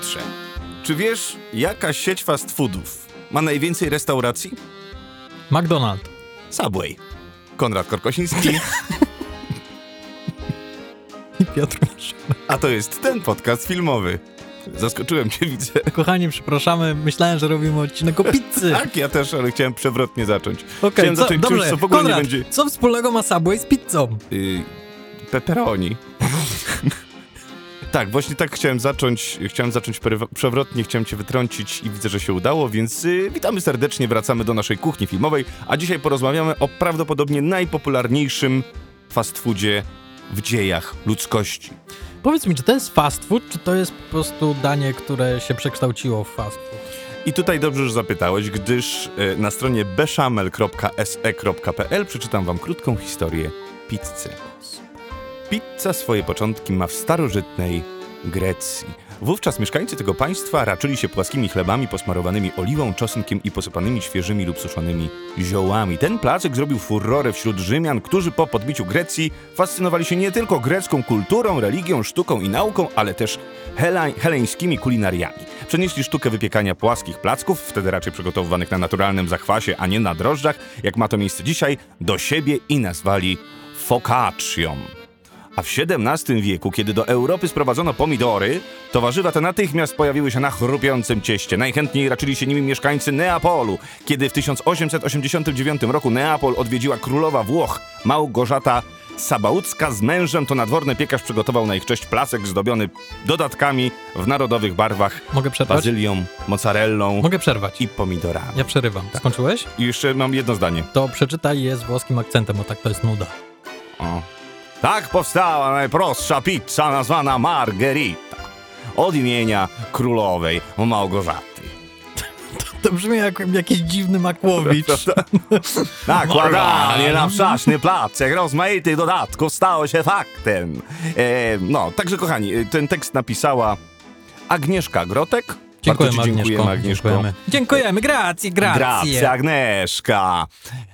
Piotrze, czy wiesz, jaka sieć fast foodów ma najwięcej restauracji? McDonald's. Subway. Konrad Korkosiński, I Piotr a to jest ten podcast filmowy. Zaskoczyłem cię, widzę. Kochani, przepraszamy, myślałem, że robimy odcinek o pizzy. Tak, ja też, ale chciałem przewrotnie zacząć. Okej, Chciałem co, zacząć dobrze, czymś, co w ogóle Konrad, nie będzie... co wspólnego ma Subway z pizzą? Yy, pepperoni. tak, właśnie tak chciałem zacząć. Chciałem zacząć przewrotnie, chciałem cię wytrącić i widzę, że się udało, więc yy, witamy serdecznie, wracamy do naszej kuchni filmowej, a dzisiaj porozmawiamy o prawdopodobnie najpopularniejszym fast foodzie w dziejach ludzkości. Powiedz mi, czy to jest fast food, czy to jest po prostu danie, które się przekształciło w fast food? I tutaj dobrze, że zapytałeś, gdyż e, na stronie bechamel.se.pl przeczytam wam krótką historię pizzy. Pizza swoje początki ma w starożytnej Grecji. Wówczas mieszkańcy tego państwa raczyli się płaskimi chlebami posmarowanymi oliwą, czosnkiem i posypanymi świeżymi lub suszonymi ziołami. Ten placek zrobił furorę wśród Rzymian, którzy po podbiciu Grecji fascynowali się nie tylko grecką kulturą, religią, sztuką i nauką, ale też hela- heleńskimi kulinariami. Przenieśli sztukę wypiekania płaskich placków, wtedy raczej przygotowywanych na naturalnym zachwasie, a nie na drożdżach, jak ma to miejsce dzisiaj, do siebie i nazwali focaccią. A w XVII wieku, kiedy do Europy sprowadzono pomidory, to warzywa te natychmiast pojawiły się na chrupiącym cieście. Najchętniej raczyli się nimi mieszkańcy Neapolu. Kiedy w 1889 roku Neapol odwiedziła królowa Włoch Małgorzata Sabaucka z mężem, to nadworny piekarz przygotował na ich cześć placek zdobiony dodatkami w narodowych barwach Mogę przerwać? bazylią, mozzarellą Mogę przerwać. i pomidorami. Ja przerywam. Skończyłeś? I jeszcze mam jedno zdanie. To przeczytaj je z włoskim akcentem, bo tak to jest nuda. O. Tak powstała najprostsza pizza nazwana Margherita. Od imienia królowej Małgorzaty. To brzmi jak jakiś dziwny Makłowicz. Nakładanie na wczaśny placek rozmaitych dodatków stało się faktem. E, no, także kochani, ten tekst napisała Agnieszka Grotek. Dziękujemy, Bardzo ci Agnieszko. dziękujemy, Agnieszko. Dziękujemy. Dziękujemy, grazie, grazie. Grazie, Agnieszka.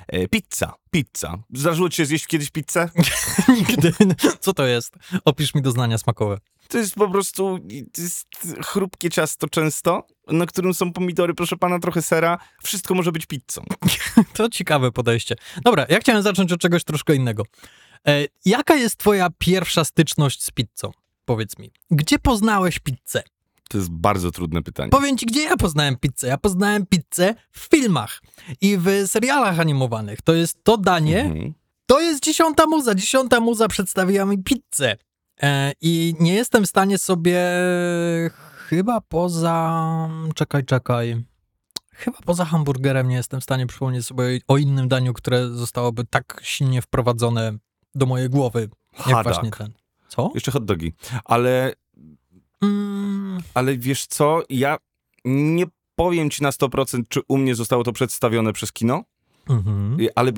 E, pizza, pizza. Zdarzyło ci się zjeść kiedyś pizzę? Nigdy. Co to jest? Opisz mi doznania smakowe. To jest po prostu to jest chrupkie ciasto często, na którym są pomidory, proszę pana, trochę sera. Wszystko może być pizzą. To ciekawe podejście. Dobra, ja chciałem zacząć od czegoś troszkę innego. E, jaka jest twoja pierwsza styczność z pizzą? Powiedz mi. Gdzie poznałeś pizzę? To jest bardzo trudne pytanie. Powiem ci, gdzie ja poznałem pizzę. Ja poznałem pizzę w filmach i w serialach animowanych. To jest to danie, Mhm. to jest dziesiąta muza. Dziesiąta muza przedstawiła mi pizzę. E, I nie jestem w stanie sobie chyba poza... Czekaj, czekaj. Chyba poza hamburgerem nie jestem w stanie przypomnieć sobie o innym daniu, które zostałoby tak silnie wprowadzone do mojej głowy, jak Hadak. właśnie ten. Co? Jeszcze hot dogi. Ale, Mm, ale wiesz co, ja nie powiem ci na 100%, czy u mnie zostało to przedstawione przez kino, mhm. y, ale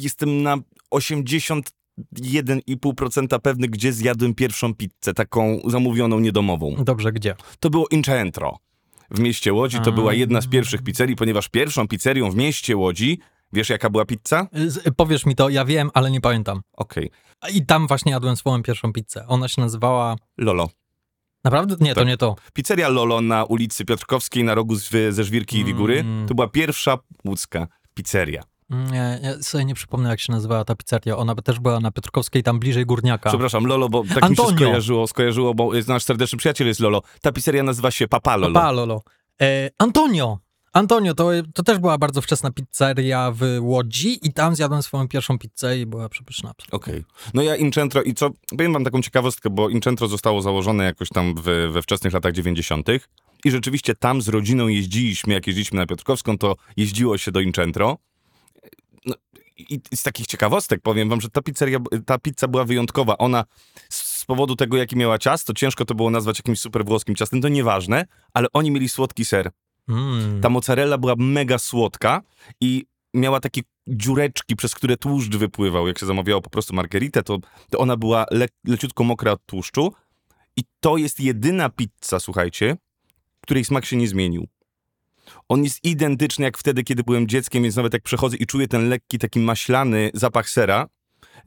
jestem na 81,5% pewny, gdzie zjadłem pierwszą pizzę, taką zamówioną niedomową. Dobrze, gdzie? To było Incentro w mieście Łodzi. To była jedna z pierwszych pizzerii, ponieważ pierwszą pizzerią w mieście Łodzi, wiesz jaka była pizza? Z, powiesz mi to, ja wiem, ale nie pamiętam. Okej, A I tam właśnie jadłem swoją pierwszą pizzę. Ona się nazywała... Lolo. Naprawdę? Nie, to Tak. nie to. Pizzeria Lolo na ulicy Piotrkowskiej na rogu z, ze Żwirki i Wigury. Mm. To była pierwsza łódzka pizzeria. Nie, ja sobie nie przypomnę, jak się nazywała ta pizzeria. Ona też była na Piotrkowskiej, tam bliżej Górniaka. Przepraszam, Lolo, bo tak mi się Antonio. skojarzyło, skojarzyło, bo nasz serdeczny przyjaciel jest Lolo. Ta pizzeria nazywa się Papa Lolo. Papa Lolo. E, Antonio. Antonio, to, to też była bardzo wczesna pizzeria w Łodzi i tam zjadłem swoją pierwszą pizzę i była przepyszna. Okej. No ja Incentro i co, powiem wam taką ciekawostkę, bo Incentro zostało założone jakoś tam w, we wczesnych latach 90. I rzeczywiście tam z rodziną jeździliśmy, jak jeździliśmy na Piotrkowską, to jeździło się do Incentro. No, I z takich ciekawostek powiem wam, że ta pizzeria, ta pizza była wyjątkowa. Ona z powodu tego, jaki miała ciasto, ciężko to było nazwać jakimś super włoskim ciastem, to nieważne, ale oni mieli słodki ser. Mm. Ta mozzarella była mega słodka i miała takie dziureczki, przez które tłuszcz wypływał. Jak się zamawiało po prostu margeritę, to, to ona była le, leciutko mokra od tłuszczu. I to jest jedyna pizza, słuchajcie, której smak się nie zmienił. On jest identyczny jak wtedy, kiedy byłem dzieckiem, więc nawet jak przechodzę i czuję ten lekki, taki maślany zapach sera,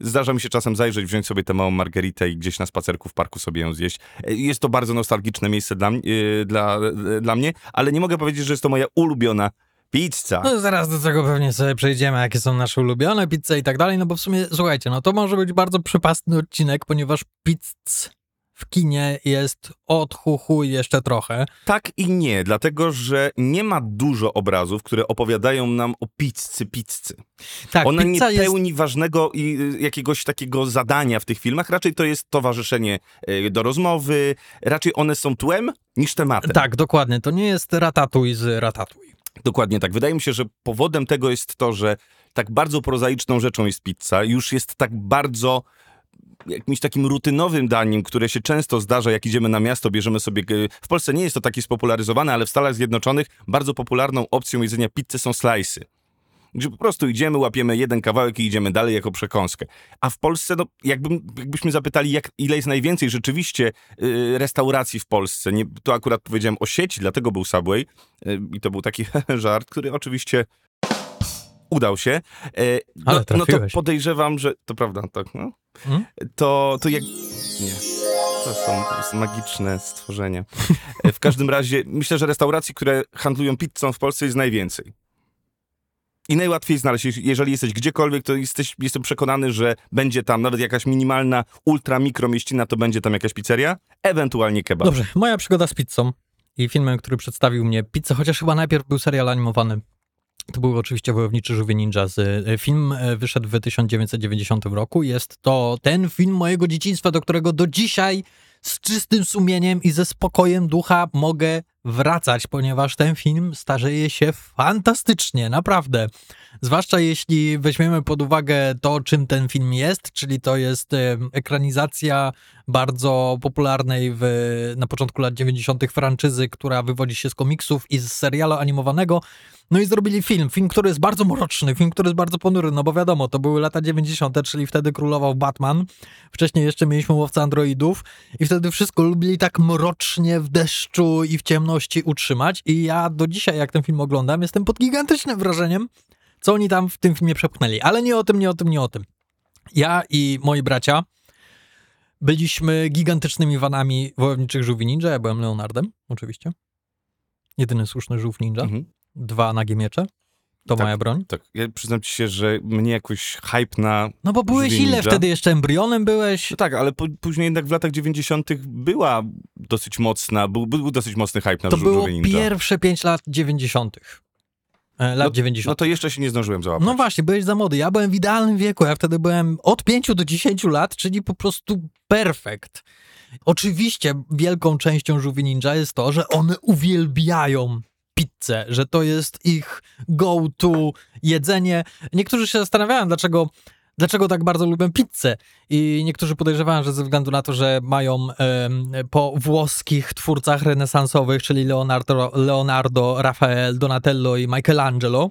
Zdarza mi się czasem zajrzeć, wziąć sobie tę małą margeritę i gdzieś na spacerku w parku sobie ją zjeść. E, Jest to bardzo nostalgiczne miejsce dla, e, dla, e, dla mnie, ale nie mogę powiedzieć, że jest to moja ulubiona pizza. No zaraz do tego pewnie sobie przejdziemy, jakie są nasze ulubione pizze i tak dalej, no bo w sumie, słuchajcie, no to może być bardzo przypastny odcinek, ponieważ pizz w kinie jest od chuchu jeszcze trochę. Tak i nie, dlatego że nie ma dużo obrazów, które opowiadają nam o pizzy, pizzy. Tak, Ona nie pizza jest... pełni ważnego i y, jakiegoś takiego zadania w tych filmach, raczej to jest towarzyszenie y, do rozmowy, raczej one są tłem niż tematem. Tak, dokładnie, to nie jest ratatuj z ratatuj. Dokładnie tak. Wydaje mi się, że powodem tego jest to, że tak bardzo prozaiczną rzeczą jest pizza, już jest tak bardzo jakimś takim rutynowym daniem, które się często zdarza, jak idziemy na miasto, bierzemy sobie... W Polsce nie jest to takie spopularyzowane, ale w Stanach Zjednoczonych bardzo popularną opcją jedzenia pizzy są slice'y. Gdzie po prostu idziemy, łapiemy jeden kawałek i idziemy dalej jako przekąskę. A w Polsce, no, jakbym, jakbyśmy zapytali, jak, ile jest najwięcej rzeczywiście y, restauracji w Polsce, nie, to akurat powiedziałem o sieci, dlatego był Subway y, i to był taki żart, który oczywiście udał się. E, Ale no, no to podejrzewam, że to prawda, tak, no. Hmm? To, to jak... Nie. To są, to jest magiczne stworzenia. E, W każdym razie myślę, że restauracji, które handlują pizzą w Polsce jest najwięcej. I najłatwiej znaleźć. Jeżeli jesteś gdziekolwiek, to jesteś, jestem przekonany, że będzie tam nawet jakaś minimalna, ultra mikro mieścina, to będzie tam jakaś pizzeria, ewentualnie kebab. Dobrze, moja przygoda z pizzą i filmem, który przedstawił mnie pizzę, chociaż chyba najpierw był serial animowany. To był oczywiście Wojowniczy Żółwie Ninja. E, film e, wyszedł w 1990 roku. Jest to ten film mojego dzieciństwa, do którego do dzisiaj z czystym sumieniem i ze spokojem ducha mogę wracać, ponieważ ten film starzeje się fantastycznie, naprawdę. Zwłaszcza jeśli weźmiemy pod uwagę to, czym ten film jest, czyli to jest ekranizacja bardzo popularnej w, na początku lat 90. franczyzy, która wywodzi się z komiksów i z serialu animowanego. No i zrobili film, film, który jest bardzo mroczny, film, który jest bardzo ponury, no bo wiadomo, to były lata 90., czyli wtedy królował Batman. Wcześniej jeszcze mieliśmy łowcę androidów i wtedy wszystko lubili tak mrocznie w deszczu i w utrzymać. I ja do dzisiaj, jak ten film oglądam, jestem pod gigantycznym wrażeniem, co oni tam w tym filmie przepchnęli. Ale nie o tym, nie o tym, nie o tym. Ja i moi bracia byliśmy gigantycznymi vanami wojowniczych żółwi ninja. Ja byłem Leonardem, oczywiście. Jedyny słuszny żółw ninja. Mhm. Dwa nagie miecze. To Tak. moja broń. Tak, ja przyznam ci się, że mnie jakoś hype na... No bo byłeś Żółwie ile ninja? wtedy jeszcze embrionem byłeś? No tak, ale po, później jednak w latach 90. była dosyć mocna, był, był dosyć mocny hype na To było Ninja. pierwsze pięć lat 90. E, lat No 90. No to jeszcze się nie zdążyłem załapać. No właśnie, byłeś za młody. Ja byłem w idealnym wieku. Ja wtedy byłem od 5 do 10 lat, czyli po prostu perfekt. Oczywiście wielką częścią żółwi ninja jest to, że one uwielbiają pizzę, że to jest ich go-to jedzenie. Niektórzy się zastanawiają, dlaczego, dlaczego tak bardzo lubią pizzę. I niektórzy podejrzewają, że ze względu na to, że mają po włoskich twórcach renesansowych, czyli Leonardo, Leonardo, Rafael, Donatello i Michelangelo,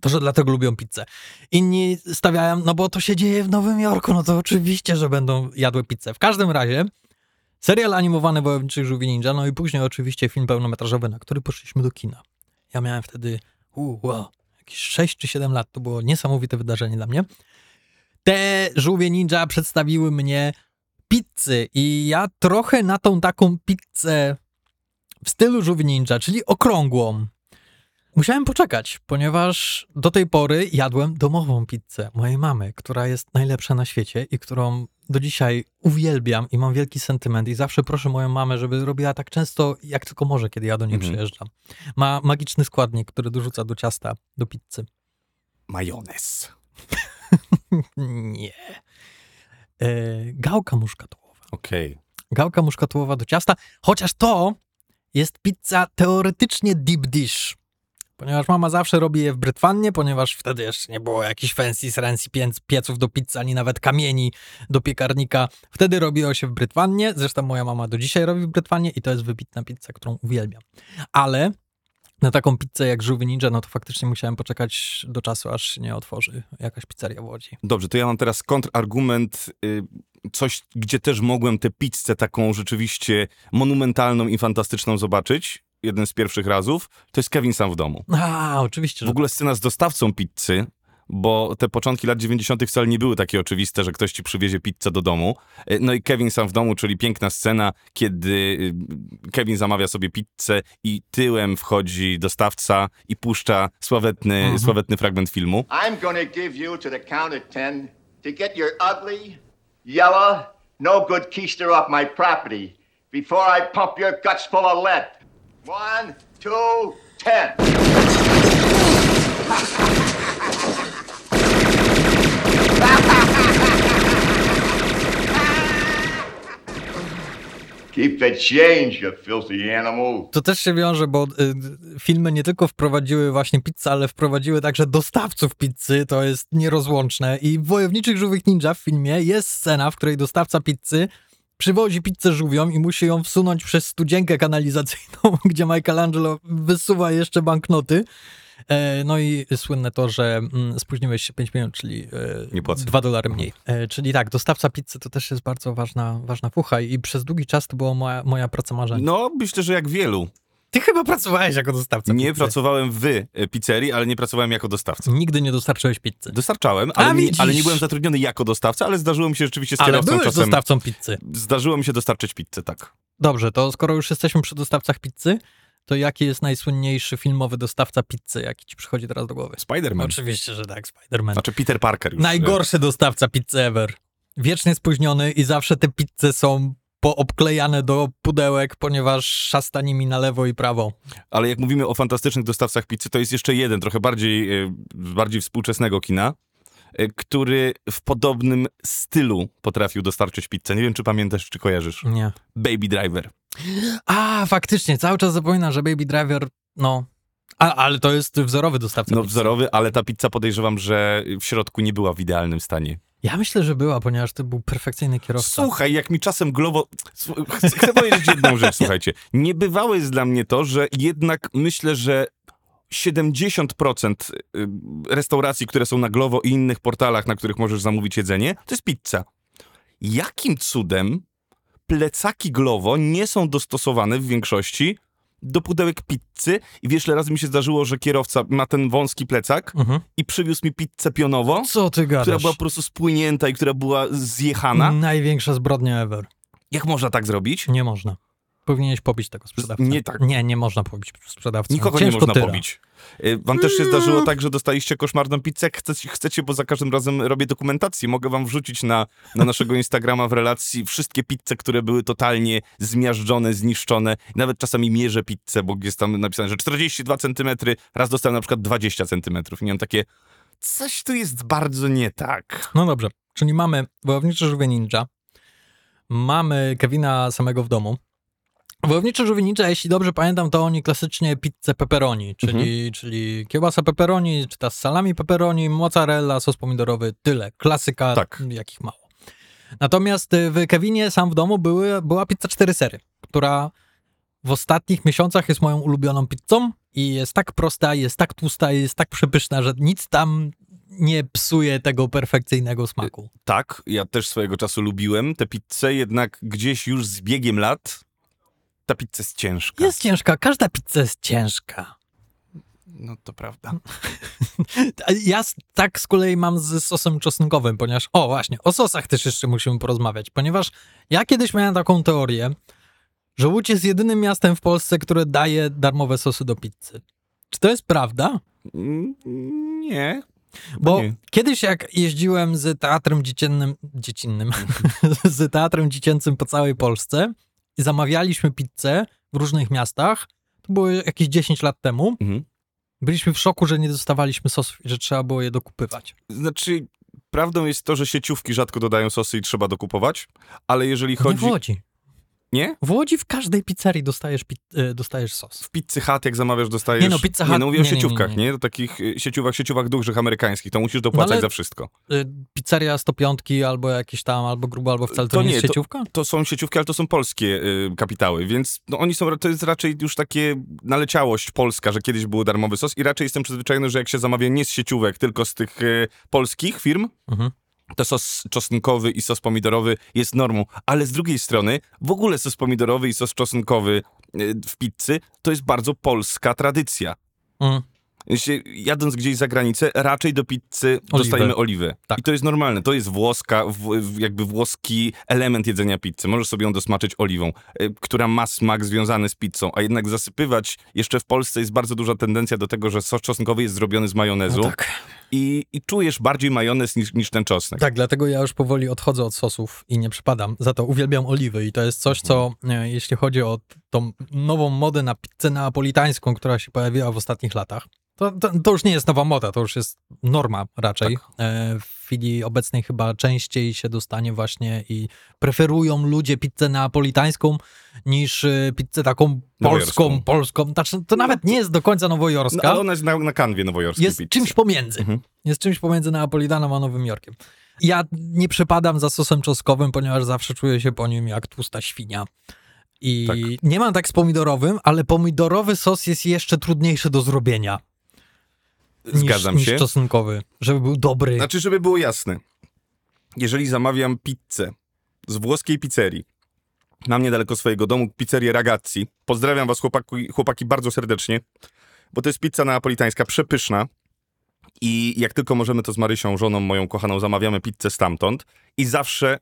to, że dlatego lubią pizzę. Inni stawiają, no bo to się dzieje w Nowym Jorku, no to oczywiście, że będą jadły pizzę. W każdym razie serial animowany Wojowniczych Żółwi Ninja, no i później oczywiście film pełnometrażowy, na który poszliśmy do kina. Ja miałem wtedy, u, wow, jakieś 6 czy 7 lat, to było niesamowite wydarzenie dla mnie. Te Żółwie Ninja przedstawiły mnie pizzy i ja trochę na tą taką pizzę w stylu Żółwi Ninja, czyli okrągłą, Musiałem poczekać, ponieważ do tej pory jadłem domową pizzę mojej mamy, która jest najlepsza na świecie i którą do dzisiaj uwielbiam i mam wielki sentyment i zawsze proszę moją mamę, żeby robiła tak często, jak tylko może, kiedy ja do niej Mhm. przyjeżdżam. Ma magiczny składnik, który dorzuca do ciasta, do pizzy. Majonez. Nie. E, gałka muszkatołowa. Okej. Gałka muszkatołowa do ciasta, chociaż to jest pizza teoretycznie deep dish. Ponieważ mama zawsze robi je w brytwannie, ponieważ wtedy jeszcze nie było jakichś fancy srancy piec, pieców do pizzy, ani nawet kamieni do piekarnika. Wtedy robiło się w brytwannie, zresztą moja mama do dzisiaj robi w brytwannie i to jest wybitna pizza, którą uwielbiam. Ale na taką pizzę jak Żółwi Ninja, no to faktycznie musiałem poczekać do czasu, aż się nie otworzy jakaś pizzeria w Łodzi. Dobrze, to ja mam teraz kontrargument, y, coś, gdzie też mogłem tę pizzę taką rzeczywiście monumentalną i fantastyczną zobaczyć. Jeden z pierwszych razów, to jest Kevin sam w domu. A, oczywiście, W ogóle scena z dostawcą pizzy, bo te początki lat 90. wcale nie były takie oczywiste, że ktoś ci przywiezie pizzę do domu. E, No i Kevin sam w domu, czyli piękna scena, kiedy y, Kevin zamawia sobie pizzę i tyłem wchodzi dostawca i puszcza sławetny, sławetny fragment filmu. I'm gonna give you to the count of ten to get your ugly, yellow, no good keister off my property before I pump your guts full of lead. One, two, ten. Keep the change, you filthy animal. To też się wiąże, bo y, filmy nie tylko wprowadziły właśnie pizzę, ale wprowadziły także dostawców pizzy, to jest nierozłączne. I w Wojowniczych Żółwych Ninja w filmie jest scena, w której dostawca pizzy przywozi pizzę żółwią i musi ją wsunąć przez studzienkę kanalizacyjną, gdzie Michelangelo wysuwa jeszcze banknoty. E, No i słynne to, że mm, spóźniłeś się 5 minut, czyli e, Nie płacę. 2 dolary mniej. E, Czyli tak, dostawca pizzy to też jest bardzo ważna, ważna fucha i przez długi czas to była moja, moja praca marzenia. No, myślę, że jak wielu. Ty chyba pracowałeś jako dostawca Nie pizzy. pracowałem w y, pizzerii, ale nie pracowałem jako dostawca. Nigdy nie dostarczyłeś pizzy. Dostarczałem, A, ale nie, ale nie byłem zatrudniony jako dostawca, ale zdarzyło mi się rzeczywiście z Ale kierowcą byłeś czasem. dostawcą pizzy. Zdarzyło mi się dostarczyć pizzę, tak. Dobrze, to skoro już jesteśmy przy dostawcach pizzy, to jaki jest najsłynniejszy filmowy dostawca pizzy, jaki ci przychodzi teraz do głowy? Spider-Man. Oczywiście, że tak, Spider-Man. Znaczy Peter Parker już. Najgorszy dostawca pizzy ever. Wiecznie spóźniony i zawsze te pizze są poobklejane do pudełek, ponieważ szasta nimi na lewo i prawo. Ale jak mówimy o fantastycznych dostawcach pizzy, to jest jeszcze jeden, trochę bardziej, e, bardziej współczesnego kina, e, który w podobnym stylu potrafił dostarczyć pizzę. Nie wiem, czy pamiętasz, czy kojarzysz. Nie. Baby Driver. A, faktycznie, cały czas zapominam, że Baby Driver, no... A, ale to jest wzorowy dostawca No pizzy. wzorowy, ale ta pizza podejrzewam, że w środku nie była w idealnym stanie. Ja myślę, że była, ponieważ to był perfekcyjny kierowca. Słuchaj, jak mi czasem Chcę chcę powiedzieć jedną rzecz, słuchajcie. Niebywałe jest dla mnie to, że jednak myślę, że 70% y, restauracji, które są na Glovo i innych portalach, na których możesz zamówić jedzenie, to jest pizza. Jakim cudem plecaki Glovo nie są dostosowane w większości do pudełek pizzy i wiesz, ile razy mi się zdarzyło, że kierowca ma ten wąski plecak Mhm. i przywiózł mi pizzę pionowo, Co ty gadasz? która była po prostu spłynięta i która była zjechana. Największa zbrodnia ever. Jak można tak zrobić? Nie można. Powinieneś pobić tego sprzedawcę. Nie tak. Nie, nie można pobić sprzedawcy. Nikogo Ciężko nie można tyra. pobić. Y, Wam też się zdarzyło tak, że dostaliście koszmarną pizzę? Jak chcecie, chcecie, bo za każdym razem robię dokumentację. Mogę wam wrzucić na, na naszego Instagrama w relacji wszystkie pizze, które były totalnie zmiażdżone, zniszczone. Nawet czasami mierzę pizzę, bo jest tam napisane, że 42 cm, raz dostałem na przykład 20 cm. I miałem takie, coś tu jest bardzo nie tak. No dobrze, czyli mamy Wojownicze Żółwie Ninja, mamy Kevina samego w domu. Wojownicze Ninja, jeśli dobrze pamiętam, to oni klasycznie pizzę pepperoni, czyli, Mhm. czyli kiełbasa pepperoni, czy ta z salami pepperoni, mozzarella, sos pomidorowy, tyle. Klasyka, Tak. jakich mało. Natomiast y, w Kevinie sam w domu były, była pizza cztery sery, która w ostatnich miesiącach jest moją ulubioną pizzą i jest tak prosta, jest tak tłusta, jest tak przepyszna, że nic tam nie psuje tego perfekcyjnego smaku. Tak, ja też swojego czasu lubiłem tę pizzę, jednak gdzieś już z biegiem lat ta pizza jest ciężka. Jest ciężka, każda pizza jest ciężka. No to prawda. Ja tak z kolei mam z sosem czosnkowym, ponieważ, o właśnie, o sosach też jeszcze musimy porozmawiać, ponieważ ja kiedyś miałem taką teorię, że Łódź jest jedynym miastem w Polsce, które daje darmowe sosy do pizzy. Czy to jest prawda? Mm, Nie. Bo Nie. kiedyś jak jeździłem z teatrem dziecinnym, dziecinnym, z teatrem dziecięcym po całej Polsce i zamawialiśmy pizzę w różnych miastach, to było jakieś 10 lat temu, Mhm. byliśmy w szoku, że nie dostawaliśmy sosów i że trzeba było je dokupywać. Znaczy, prawdą jest to, że sieciówki rzadko dodają sosy i trzeba dokupować, ale jeżeli Nie chodzi... w Łodzi. Nie? W Łodzi w każdej pizzerii dostajesz, e, dostajesz sos. W Pizzy Hut, jak zamawiasz, dostajesz... Nie no, Pizza Nie, Hut- no mówię o nie, nie, nie, sieciówkach, nie. nie? Takich y, sieciówach, sieciówach dużych amerykańskich, to musisz dopłacać No za wszystko. E, Pizzeria 105 albo jakieś tam, albo grubo, albo wcale to, To nie nie, jest to- sieciówka? To są sieciówki, ale to są polskie y, kapitały, więc no, oni są, to jest raczej już takie naleciałość polska, że kiedyś był darmowy sos i raczej jestem przyzwyczajony, że jak się zamawia nie z sieciówek, tylko z tych y, polskich firm, Mhm. To sos czosnkowy i sos pomidorowy jest normą, ale z drugiej strony w ogóle sos pomidorowy i sos czosnkowy y, w pizzy to jest bardzo polska tradycja. Mm. Jadąc gdzieś za granicę, raczej do pizzy dostajemy oliwę. Tak. I to jest normalne. To jest włoska, jakby włoski element jedzenia pizzy. Możesz sobie ją dosmaczyć oliwą, y, która ma smak związany z pizzą, a jednak zasypywać jeszcze w Polsce jest bardzo duża tendencja do tego, że sos czosnkowy jest zrobiony z majonezu No tak. i, i czujesz bardziej majonez niż, niż ten czosnek. Tak, dlatego ja już powoli odchodzę od sosów i nie przypadam. Za to uwielbiam oliwy i to jest coś, co e, jeśli chodzi o tą nową modę na pizzę neapolitańską, która się pojawiła w ostatnich latach, to, to, to już nie jest nowa moda, to już jest norma raczej. E, w chwili obecnej chyba częściej się dostanie właśnie i preferują ludzie pizzę neapolitańską niż e, pizzę taką polską, Nowojorską. polską. Znaczy, to nawet nie jest do końca No, nowojorska. ale ona jest na, na kanwie nowojorskiej jest pizzy. czymś pomiędzy. Mhm. Jest czymś pomiędzy Neapolitanem a Nowym Jorkiem. Ja nie przepadam za sosem czosnkowym, ponieważ zawsze czuję się po nim jak tłusta świnia. I Tak. nie mam tak z pomidorowym, ale pomidorowy sos jest jeszcze trudniejszy do zrobienia Zgadzam niż, się. niż czosnkowy, żeby był dobry. Znaczy, żeby było jasne, jeżeli zamawiam pizzę z włoskiej pizzerii, mam niedaleko swojego domu pizzerię Ragazzi. Pozdrawiam was chłopaki, chłopaki bardzo serdecznie, bo to jest pizza neapolitańska, przepyszna. I jak tylko możemy, to z Marysią, żoną moją kochaną, zamawiamy pizzę stamtąd i zawsze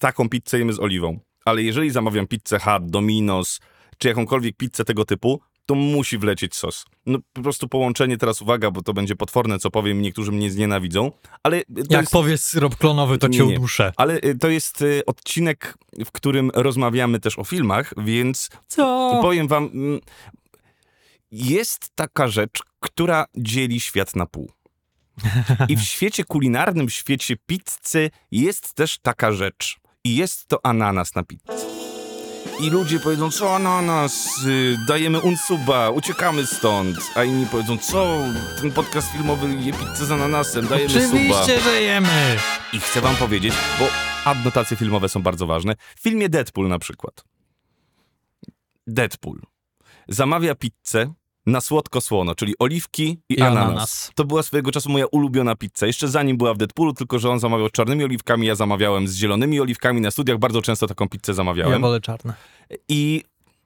taką pizzę jemy z oliwą. Ale jeżeli zamawiam pizzę Hut, Domino's, czy jakąkolwiek pizzę tego typu, to musi wlecieć sos. No po prostu połączenie, teraz uwaga, bo to będzie potworne, co powiem, niektórzy mnie znienawidzą, ale jak jest... powiesz syrop klonowy, to cię Nie, nie. uduszę. Ale y, to jest y, odcinek, w którym rozmawiamy też o filmach, więc Co? powiem wam, mm, jest taka rzecz, która dzieli świat na pół. I w świecie kulinarnym, w świecie pizzy jest też taka rzecz. I jest to ananas na pizzę. I ludzie powiedzą, co ananas, y, dajemy unsuba, uciekamy stąd. A inni powiedzą, co, ten podcast filmowy je pizzę z ananasem, dajemy suba. Oczywiście, że jemy. I chcę wam powiedzieć, bo adnotacje filmowe są bardzo ważne. W filmie Deadpool na przykład. Deadpool zamawia pizzę na słodko-słono, czyli oliwki i, I ananas. ananas. To była swojego czasu moja ulubiona pizza. Jeszcze zanim była w Deadpoolu, tylko że on zamawiał czarnymi oliwkami, ja zamawiałem z zielonymi oliwkami. Na studiach bardzo często taką pizzę Ja zamawiałem. wolę czarne. I,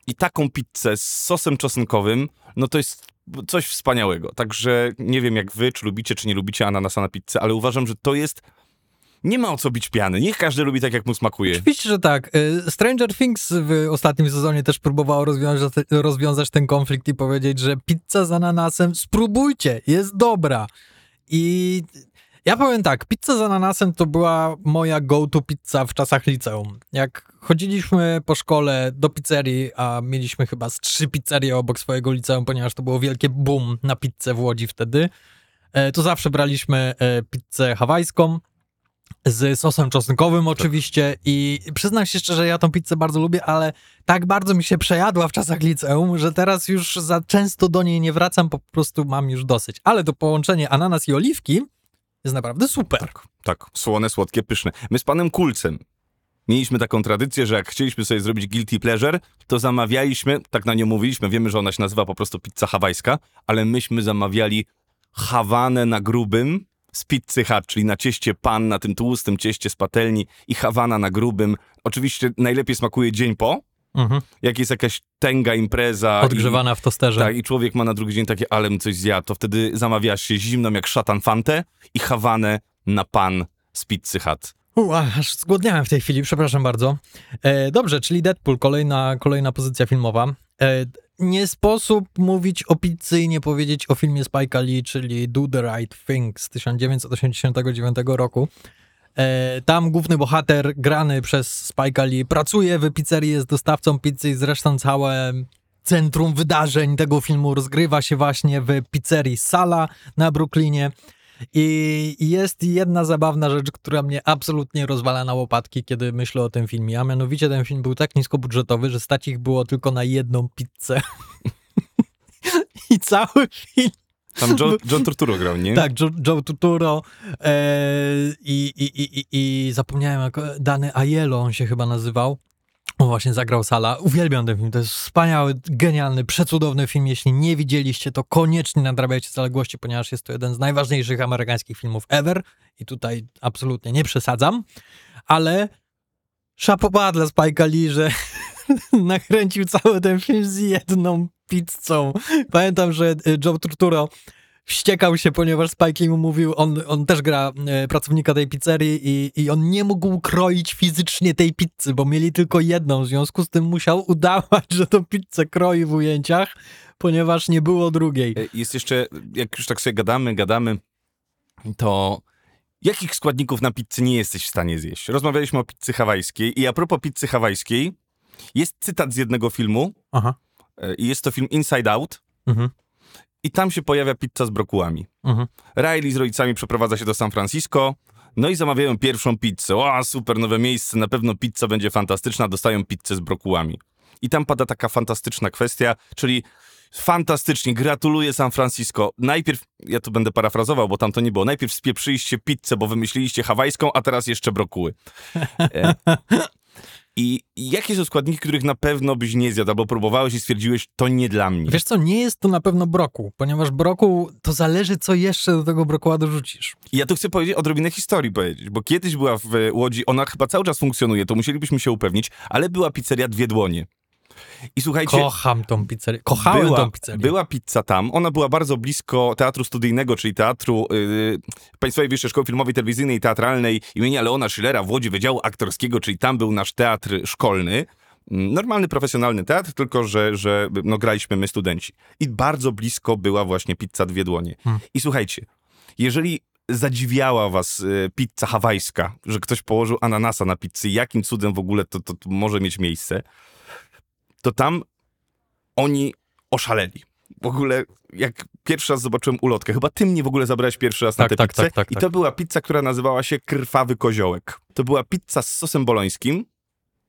I taką pizzę z sosem czosnkowym, no to jest coś wspaniałego. Także nie wiem jak wy, czy lubicie, czy nie lubicie ananasa na pizzę, ale uważam, że to jest... Nie ma o co bić piany. Niech każdy lubi tak, jak mu smakuje. Oczywiście, że tak. Y, Stranger Things w ostatnim sezonie też próbowało rozwiązać, rozwiązać ten konflikt i powiedzieć, że pizza z ananasem, spróbujcie, jest dobra. I ja powiem tak, pizza z ananasem to była moja go-to pizza w czasach liceum. Jak chodziliśmy po szkole do pizzerii, a mieliśmy chyba z trzy pizzerie obok swojego liceum, ponieważ to było wielkie boom na pizzę w Łodzi wtedy, e, to zawsze braliśmy e, pizzę hawajską, z sosem czosnkowym oczywiście i przyznam się szczerze, ja tą pizzę bardzo lubię, ale tak bardzo mi się przejadła w czasach liceum, że teraz już za często do niej nie wracam, po prostu mam już dosyć. Ale to połączenie ananas i oliwki jest naprawdę super. Tak, tak. Słone, słodkie, pyszne. My z panem Kulcem mieliśmy taką tradycję, że jak chcieliśmy sobie zrobić guilty pleasure, to zamawialiśmy, tak na nią mówiliśmy, wiemy, że ona się nazywa po prostu pizza hawajska, ale myśmy zamawiali hawanę na grubym z pizzy hut, czyli na cieście pan, na tym tłustym cieście z patelni i hawana na grubym. Oczywiście najlepiej smakuje dzień po, Mhm. jak jest jakaś tęga impreza. i- Odgrzewana w tosterze. tak, i człowiek ma na drugi dzień takie, ale bym coś zjadł, to wtedy zamawia się zimną jak szatan fantę i hawanę na pan z pizzy hut. U, aż zgłodniałem w tej chwili, przepraszam bardzo. E, dobrze, czyli Deadpool, kolejna, kolejna pozycja filmowa. E, nie sposób mówić o pizzy i nie powiedzieć o filmie Spike'a Lee, czyli Do the Right Thing z 1989 roku. E, tam główny bohater, grany przez Spike'a Lee, pracuje w pizzerii, jest dostawcą pizzy i zresztą całe centrum wydarzeń tego filmu rozgrywa się właśnie w pizzerii Sala na Brooklynie. I jest jedna zabawna rzecz, która mnie absolutnie rozwala na łopatki, kiedy myślę o tym filmie, a mianowicie ten film był tak niskobudżetowy, że stać ich było tylko na jedną pizzę. I cały film Tam John, John Turturro grał, nie? tak, Joe, Joe Turturro e, i, i, i, i, i zapomniałem, jak Dany Aiello on się chyba nazywał. On właśnie zagrał Sala. Uwielbiam ten film, to jest wspaniały, genialny, przecudowny film. Jeśli nie widzieliście, to koniecznie nadrabiajcie zaległości, ponieważ jest to jeden z najważniejszych amerykańskich filmów ever i tutaj absolutnie nie przesadzam, ale szapoba dla Spike'a Lee, że nakręcił cały ten film z jedną pizzą. Pamiętam, że e, Joe Turturro wściekał się, ponieważ Spike mu mówił, on, on też gra e, pracownika tej pizzerii i, i on nie mógł kroić fizycznie tej pizzy, bo mieli tylko jedną, w związku z tym musiał udawać, że tą pizzę kroi w ujęciach, ponieważ nie było drugiej. E, Jest jeszcze, jak już tak sobie gadamy, gadamy, to jakich składników na pizzy nie jesteś w stanie zjeść? Rozmawialiśmy o pizzy hawajskiej i a propos pizzy hawajskiej, jest cytat z jednego filmu Aha. e, i jest to film Inside Out Mhm. I tam się pojawia pizza z brokułami. Mhm. Riley z rodzicami przeprowadza się do San Francisco, no i zamawiają pierwszą pizzę. O, super, nowe miejsce, na pewno pizza będzie fantastyczna, dostają pizzę z brokułami. I tam pada taka fantastyczna kwestia, czyli fantastycznie, gratuluję San Francisco. Najpierw, ja to będę parafrazował, bo tam to nie było, najpierw spieprzyliście pizzę, bo wymyśliliście hawajską, a teraz jeszcze brokuły. E, I jakie są składniki, których na pewno byś nie zjadł, albo próbowałeś i stwierdziłeś, to nie dla mnie. Wiesz co, nie jest to na pewno brokuł, ponieważ brokuł to zależy, co jeszcze do tego brokuła dorzucisz. Ja tu chcę powiedzieć, odrobinę historii powiedzieć, bo kiedyś była w Łodzi, ona chyba cały czas funkcjonuje, to musielibyśmy się upewnić, ale była pizzeria Dwie Dłonie. I słuchajcie, Kocham tą pizzerię. Kochałem była, tą pizzerię. była pizza tam, ona była bardzo blisko teatru studyjnego, czyli teatru yy, Państwowej Wyższej Szkoły Filmowej, Telewizyjnej i Teatralnej imienia Leona Schillera w Łodzi Wydziału Aktorskiego, czyli tam był nasz teatr szkolny. Mm, Normalny, profesjonalny teatr, tylko że, że no, graliśmy my studenci. I bardzo blisko była właśnie pizza Dwie Dłonie. Hmm. I słuchajcie, jeżeli zadziwiała was y, pizza hawajska, że ktoś położył ananasa na pizzy, jakim cudem w ogóle to, to, to może mieć miejsce, to tam oni oszaleli. W ogóle, jak pierwszy raz zobaczyłem ulotkę, chyba ty mnie w ogóle zabrałeś pierwszy raz na Tak, tę tak, pizzę tak, tak, i tak. to była pizza, która nazywała się Krwawy Koziołek. To była pizza z sosem bolońskim.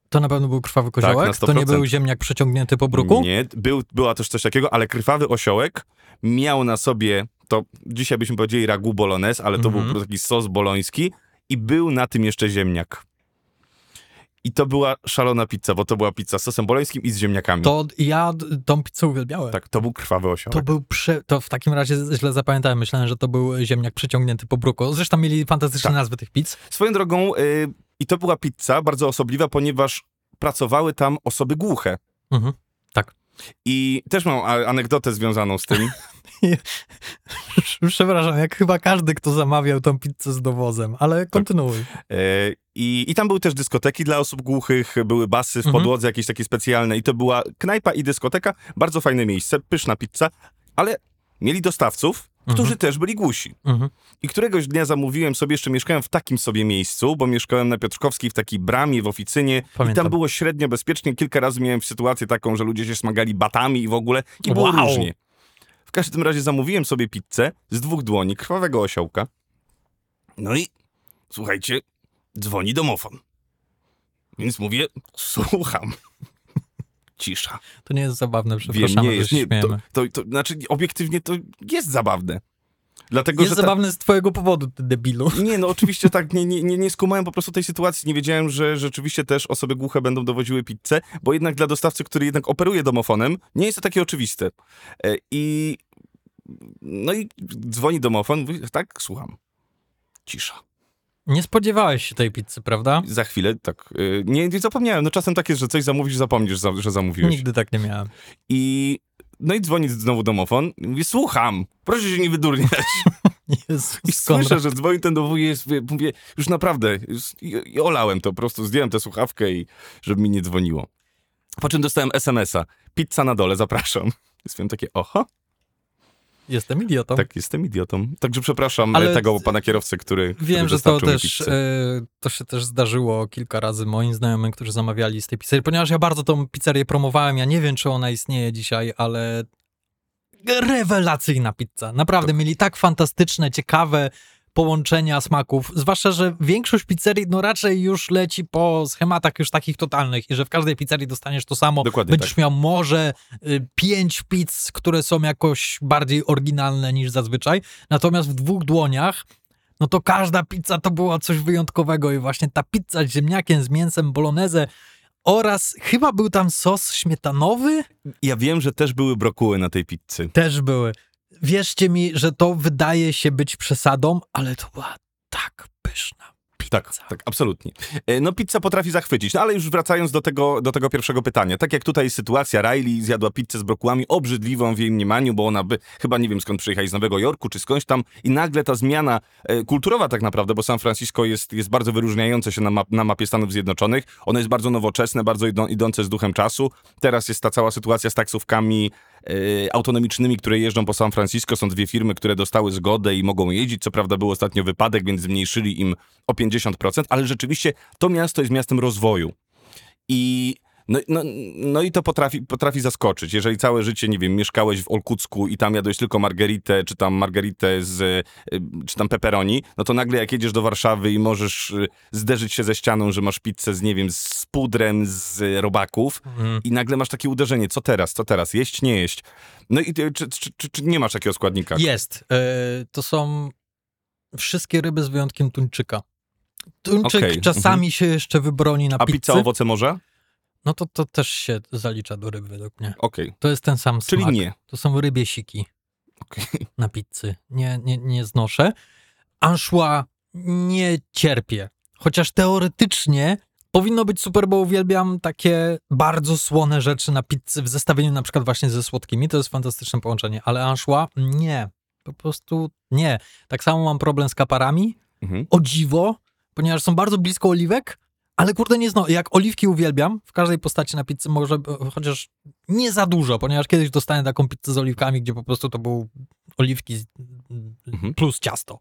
To na pewno był krwawy koziołek? na to nie 100%. był ziemniak przeciągnięty po bruku? Nie, był, była też coś takiego, ale Krwawy Osiołek miał na sobie, to dzisiaj byśmy powiedzieli ragu bolognese, ale to Mhm. był po prostu taki sos boloński i był na tym jeszcze ziemniak. I to była szalona pizza, bo to była pizza z sosem bolońskim i z ziemniakami. To ja tą pizzę uwielbiałem. Tak, to był Krwawy Osiołek. To był prze... To w takim razie źle zapamiętałem. Myślałem, że to był ziemniak przeciągnięty po bruku. Zresztą mieli fantastyczne Tak. nazwy tych pizz. Swoją drogą, y, i to była pizza bardzo osobliwa, ponieważ pracowały tam osoby głuche. Mhm. Tak. I też mam anegdotę związaną z tym. Przepraszam, jak chyba każdy, kto zamawiał tą pizzę z dowozem, ale kontynuuj. E, I, I tam były też dyskoteki dla osób głuchych, były basy w Mhm. podłodze jakieś takie specjalne i to była knajpa i dyskoteka, bardzo fajne miejsce, pyszna pizza, ale mieli dostawców, którzy też byli głusi. Mhm. I któregoś dnia zamówiłem sobie, jeszcze mieszkałem w takim sobie miejscu, bo mieszkałem na Piotrkowskiej w takiej bramie, w oficynie i Pamiętam. tam było średnio bezpiecznie. Kilka razy miałem sytuację taką, że ludzie się smagali batami i w ogóle i było Wow. różnie. W każdym razie zamówiłem sobie pizzę z dwóch dłoni, krwawego osiołka. No i słuchajcie, dzwoni domofon. Więc mówię, słucham. Cisza. To nie jest zabawne, Wiem, przepraszamy, nie że jest, nie, to, to, to, znaczy obiektywnie to jest zabawne. Dlatego, Jest ta- zabawne z twojego powodu, ty debilu. nie, no oczywiście tak, nie, nie, nie, skumałem po prostu tej sytuacji. Nie wiedziałem, że rzeczywiście też osoby głuche będą dowoziły pizzę, bo jednak dla dostawcy, który jednak operuje domofonem, nie jest to takie oczywiste. E, I no i dzwoni domofon, mówi, tak, słucham. Cisza. Nie spodziewałeś się tej pizzy, prawda? Za chwilę, tak, e, nie, nie zapomniałem. No czasem tak jest, że coś zamówisz, zapomnisz, że, zamówiłeś. Nigdy tak nie miałem. I no i dzwoni znowu domofon, mówi, słucham, proszę się nie wydurniać. Jezus, I słyszę, że dzwoni ten do jest, mówię, już naprawdę, już, i, i olałem to, po prostu zdjąłem tę słuchawkę i żeby mi nie dzwoniło. Po czym dostałem SMS-a, pizza na dole, zapraszam. Jest takie, oho, Jestem idiotą. tak, jestem idiotą. Także przepraszam Ale tego pana kierowcę, który Wiem, który że to też, e, to się też zdarzyło kilka razy moim znajomym, którzy zamawiali z tej pizzerii, ponieważ ja bardzo tą pizzerię promowałem, ja nie wiem, czy ona istnieje dzisiaj, ale rewelacyjna pizza. Naprawdę, mieli tak fantastyczne, ciekawe połączenia smaków, zwłaszcza, że większość pizzerii no raczej już leci po schematach już takich totalnych i że w każdej pizzerii dostaniesz to samo. Dokładnie Będziesz tak. miał może y, pięć pizz, które są jakoś bardziej oryginalne niż zazwyczaj, natomiast w dwóch dłoniach no to każda pizza to było coś wyjątkowego i właśnie ta pizza z ziemniakiem, z mięsem bolognese oraz chyba był tam sos śmietanowy, Ja wiem, że też były brokuły na tej pizzy. też były. Wierzcie mi, że to wydaje się być przesadą, ale to była tak pyszna Tak, tak, absolutnie. E, No pizza potrafi zachwycić, no ale już wracając do tego, do tego pierwszego pytania. Tak jak tutaj sytuacja, Riley zjadła pizzę z brokułami obrzydliwą w jej mniemaniu, bo ona by, chyba nie wiem skąd przyjechała, z Nowego Jorku czy skądś tam i nagle ta zmiana e, kulturowa tak naprawdę, bo San Francisco jest, jest bardzo wyróżniające się na, map, na mapie Stanów Zjednoczonych. Ono jest bardzo nowoczesne, bardzo idą, idące z duchem czasu. Teraz jest ta cała sytuacja z taksówkami autonomicznymi, które jeżdżą po San Francisco. Są dwie firmy, które dostały zgodę i mogą jeździć. Co prawda był ostatnio wypadek, więc zmniejszyli im o 50%, ale rzeczywiście to miasto jest miastem rozwoju. I no, no, no i to potrafi, potrafi zaskoczyć. Jeżeli całe życie, nie wiem, mieszkałeś w Olkucku i tam jadłeś tylko margeritę, czy tam margeritę z, y, czy tam pepperoni, no to nagle jak jedziesz do Warszawy i możesz y, zderzyć się ze ścianą, że masz pizzę z, nie wiem, z pudrem, z robaków Mhm. i nagle masz takie uderzenie, co teraz, co teraz, jeść, nie jeść. No i czy, czy, czy, czy nie masz takiego składnika? Jest. E, to są wszystkie ryby z wyjątkiem tuńczyka. Tuńczyk Okej, czasami się jeszcze wybroni na A pizzy. pizza owoce morza? No to, to też się zalicza do ryb według mnie. Okej, To jest ten sam czyli smak. nie. To są rybie siki Okej. na pizzy. Nie, nie, nie znoszę. Anszła nie cierpię. Chociaż teoretycznie powinno być super, bo uwielbiam takie bardzo słone rzeczy na pizzy w zestawieniu na przykład właśnie ze słodkimi. To jest fantastyczne połączenie. Ale anszła nie. Po prostu nie. Tak samo mam problem z kaparami. Mhm. O dziwo, ponieważ są bardzo blisko oliwek, ale kurde nie zno. Jak oliwki uwielbiam, w każdej postaci na pizzy może, e, chociaż nie za dużo, ponieważ kiedyś dostałem taką pizzę z oliwkami, gdzie po prostu to był oliwki Mhm. plus ciasto.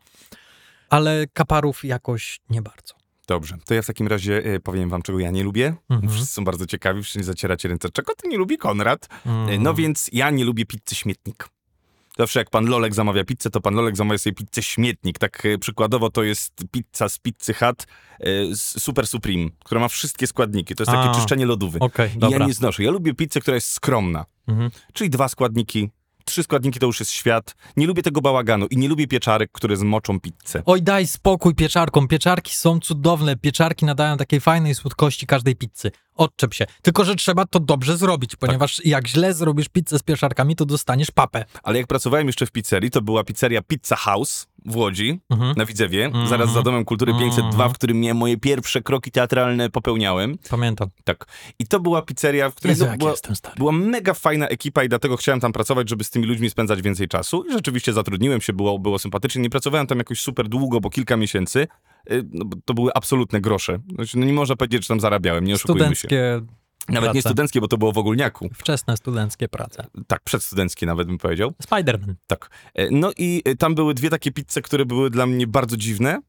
Ale kaparów jakoś nie bardzo. Dobrze, to ja w takim razie e, powiem wam, czego ja nie lubię. Mhm. Wszyscy są bardzo ciekawi, wszyscy zacieracie ręce. Czego ty nie lubi, Konrad? Mm. No więc ja nie lubię pizzy śmietnik. Zawsze jak pan Lolek zamawia pizzę, to pan Lolek zamawia sobie pizzę śmietnik. Tak e, przykładowo to jest pizza z Pizzy Hut e, Super Supreme, która ma wszystkie składniki. To jest takie A. czyszczenie lodówy. Okej, I dobra. ja nie znoszę. Ja lubię pizzę, która jest skromna. Mhm. Czyli dwa składniki, trzy składniki to już jest świat. Nie lubię tego bałaganu i nie lubię pieczarek, które zmoczą pizzę. Oj, daj spokój pieczarkom. Pieczarki są cudowne. Pieczarki nadają takiej fajnej słodkości każdej pizzy. Odczep się. Tylko, że trzeba to dobrze zrobić, ponieważ jak źle zrobisz pizzę z pieczarkami, to dostaniesz papę. Ale jak pracowałem jeszcze w pizzerii, to była pizzeria Pizza House w Łodzi, Mhm. na Widzewie, Mhm. zaraz za Domem Kultury 502, Mhm. w którym miałem moje pierwsze kroki teatralne popełniałem. Pamiętam. Tak. I to była pizzeria, w której Jezu, no, była, była mega fajna ekipa i dlatego chciałem tam pracować, żeby z tymi ludźmi spędzać więcej czasu. I rzeczywiście zatrudniłem się, było, było sympatycznie. Nie pracowałem tam jakoś super długo, bo kilka miesięcy. Y, No, to były absolutne grosze. Znaczy, no nie można powiedzieć, że tam zarabiałem, nie oszukujmy się. Nawet nie prace. studenckie, bo to było w ogólniaku. wczesne studenckie prace. Tak, przedstudenckie nawet bym powiedział. Spider-Man. Tak. E, No i e, tam były dwie takie pizze, które były dla mnie bardzo dziwne.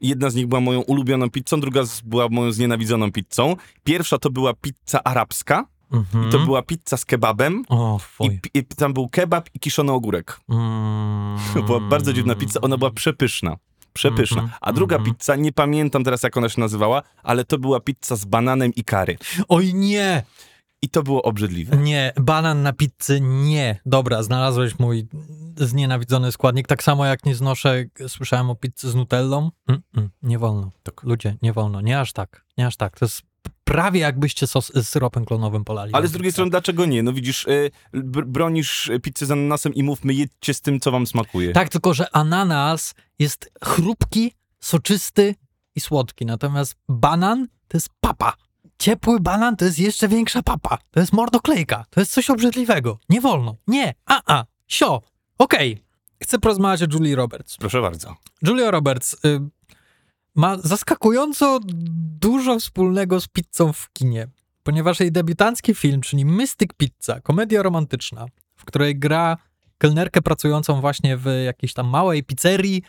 Jedna z nich była moją ulubioną pizzą, druga była moją znienawidzoną pizzą. Pierwsza to była pizza arabska Mhm. i to była pizza z kebabem. O, I, i tam był kebab i kiszony ogórek. Mm. To była bardzo dziwna pizza, ona była przepyszna. Przepyszna. Mhm, A druga mhm. pizza, nie pamiętam teraz jak ona się nazywała, ale to była pizza z bananem i kary. Oj nie, I to było obrzydliwe. nie, banan na pizzy nie. Dobra, znalazłeś mój znienawidzony składnik. Tak samo jak nie znoszę, słyszałem o pizzy z nutellą. Mm, mm, nie wolno. Tak. Ludzie, nie wolno. Nie aż tak. Nie aż tak. To jest prawie jakbyście sos z syropem klonowym polali. Ale z drugiej strony, dlaczego nie? No widzisz, y, br- bronisz pizzę z ananasem i mówmy, jedźcie z tym, co wam smakuje. Tak, tylko że ananas jest chrupki, soczysty i słodki. Natomiast banan to jest papa. Ciepły banan to jest jeszcze większa papa. To jest mordoklejka. To jest coś obrzydliwego. Nie wolno. Nie. A, a. Sio. Okej. Chcę porozmawiać o Julie Roberts. Proszę bardzo. Julia Roberts y, ma zaskakująco dużo wspólnego z pizzą w kinie, ponieważ jej debiutancki film, czyli Mystic Pizza, komedia romantyczna, w której gra kelnerkę pracującą właśnie w jakiejś tam małej pizzerii,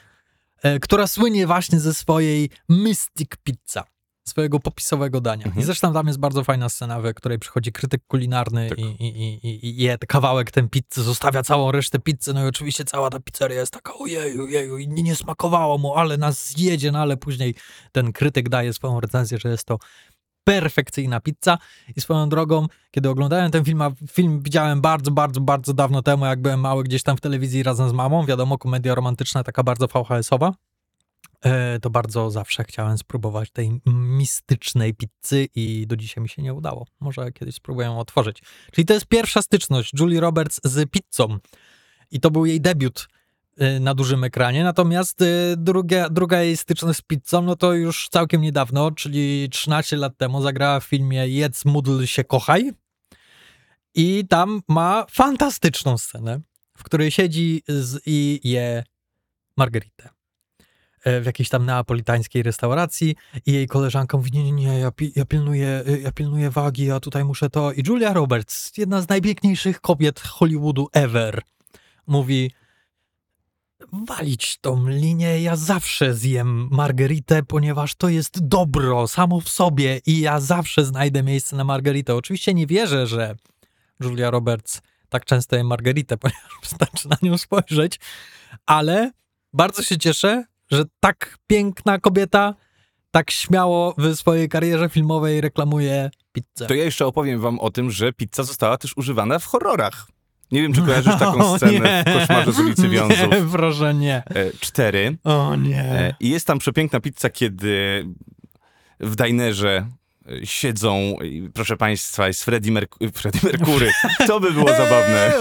e, która słynie właśnie ze swojej Mystic Pizza, swojego popisowego dania. Mhm. I zresztą tam jest bardzo fajna scena, w której przychodzi krytyk kulinarny Tak. i, i, i, i- je kawałek ten pizzy, zostawia całą resztę pizzy, no i oczywiście cała ta pizzeria jest taka ojeju, ojeju, i nie, smakowało mu, ale nas zjedzie, no ale później ten krytyk daje swoją recenzję, że jest to perfekcyjna pizza i swoją drogą, kiedy oglądałem ten film, a film widziałem bardzo, bardzo, bardzo dawno temu, jak byłem mały gdzieś tam w telewizji razem z mamą, wiadomo, komedia romantyczna, taka bardzo VHS-owa, to bardzo zawsze chciałem spróbować tej mistycznej pizzy i do dzisiaj mi się nie udało. Może kiedyś spróbuję ją otworzyć. Czyli to jest pierwsza styczność Julie Roberts z pizzą i to był jej debiut y, na dużym ekranie. Natomiast y, druga, druga jej styczność z pizzą, no to już całkiem niedawno, czyli 13 lat temu zagrała w filmie Jedz, módl się, kochaj. I tam ma fantastyczną scenę, w której siedzi z, i je margaritę e, w jakiejś tam neapolitańskiej restauracji i jej koleżanka mówi, nie, nie, nie, ja, pi- ja, pilnuję, y, ja pilnuję wagi, ja tutaj muszę to. I Julia Roberts, jedna z najpiękniejszych kobiet Hollywoodu ever, mówi, walić tą linię, ja zawsze zjem margeritę, ponieważ to jest dobro samo w sobie i ja zawsze znajdę miejsce na margeritę. Oczywiście nie wierzę, że Julia Roberts tak często je margeritę, ponieważ wystarczy na nią spojrzeć, ale bardzo się cieszę, że tak piękna kobieta tak śmiało w swojej karierze filmowej reklamuje pizzę. To ja jeszcze opowiem wam o tym, że pizza została też używana w horrorach. Nie wiem, czy kojarzysz taką O, scenę nie. w Koszmarze z ulicy Wiązów. Nie, proszę nie. E, Cztery. O nie. E, I jest tam przepiękna pizza, kiedy w dinerze e, siedzą, proszę państwa, jest Freddie, Merc- Freddie Mercury. To by było zabawne.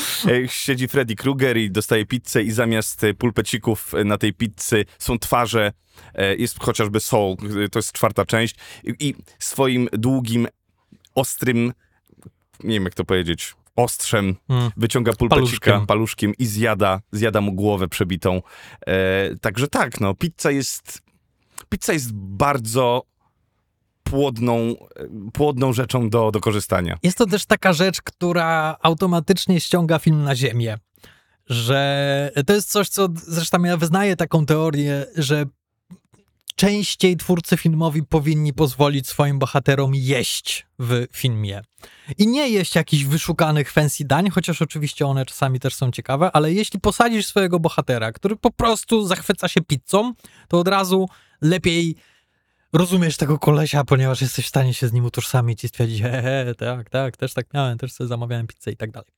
Siedzi Freddy Krueger i dostaje pizzę i zamiast e, pulpecików e, na tej pizzy są twarze, e, jest chociażby Soul, to jest czwarta część i, swoim długim, ostrym, nie wiem jak to powiedzieć, ostrzem Mm. wyciąga pulpecika Paluszkiem. paluszkiem, i zjada, zjada mu głowę przebitą. E, także tak, no, pizza jest, pizza jest bardzo płodną, płodną rzeczą do, do korzystania. Jest to też taka rzecz, która automatycznie ściąga film na ziemię. Że to jest coś, co zresztą ja wyznaję taką teorię, że częściej twórcy filmowi powinni pozwolić swoim bohaterom jeść w filmie. I nie jeść jakichś wyszukanych fancy dań, chociaż oczywiście one czasami też są ciekawe, ale jeśli posadzisz swojego bohatera, który po prostu zachwyca się pizzą, to od razu lepiej rozumiesz tego kolesia, ponieważ jesteś w stanie się z nim utożsamić i stwierdzić, he, he, tak, tak, też tak miałem, też sobie zamawiałem pizzę i tak dalej.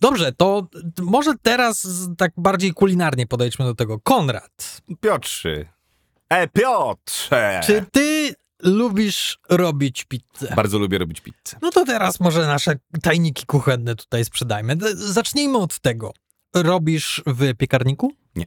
Dobrze, to może teraz tak bardziej kulinarnie podejdźmy do tego. Konrad, Piotrze. E, Piotrze! czy ty lubisz robić pizzę? Bardzo lubię robić pizzę. No to teraz może nasze tajniki kuchenne tutaj sprzedajmy. Zacznijmy od tego. Robisz w piekarniku? Nie.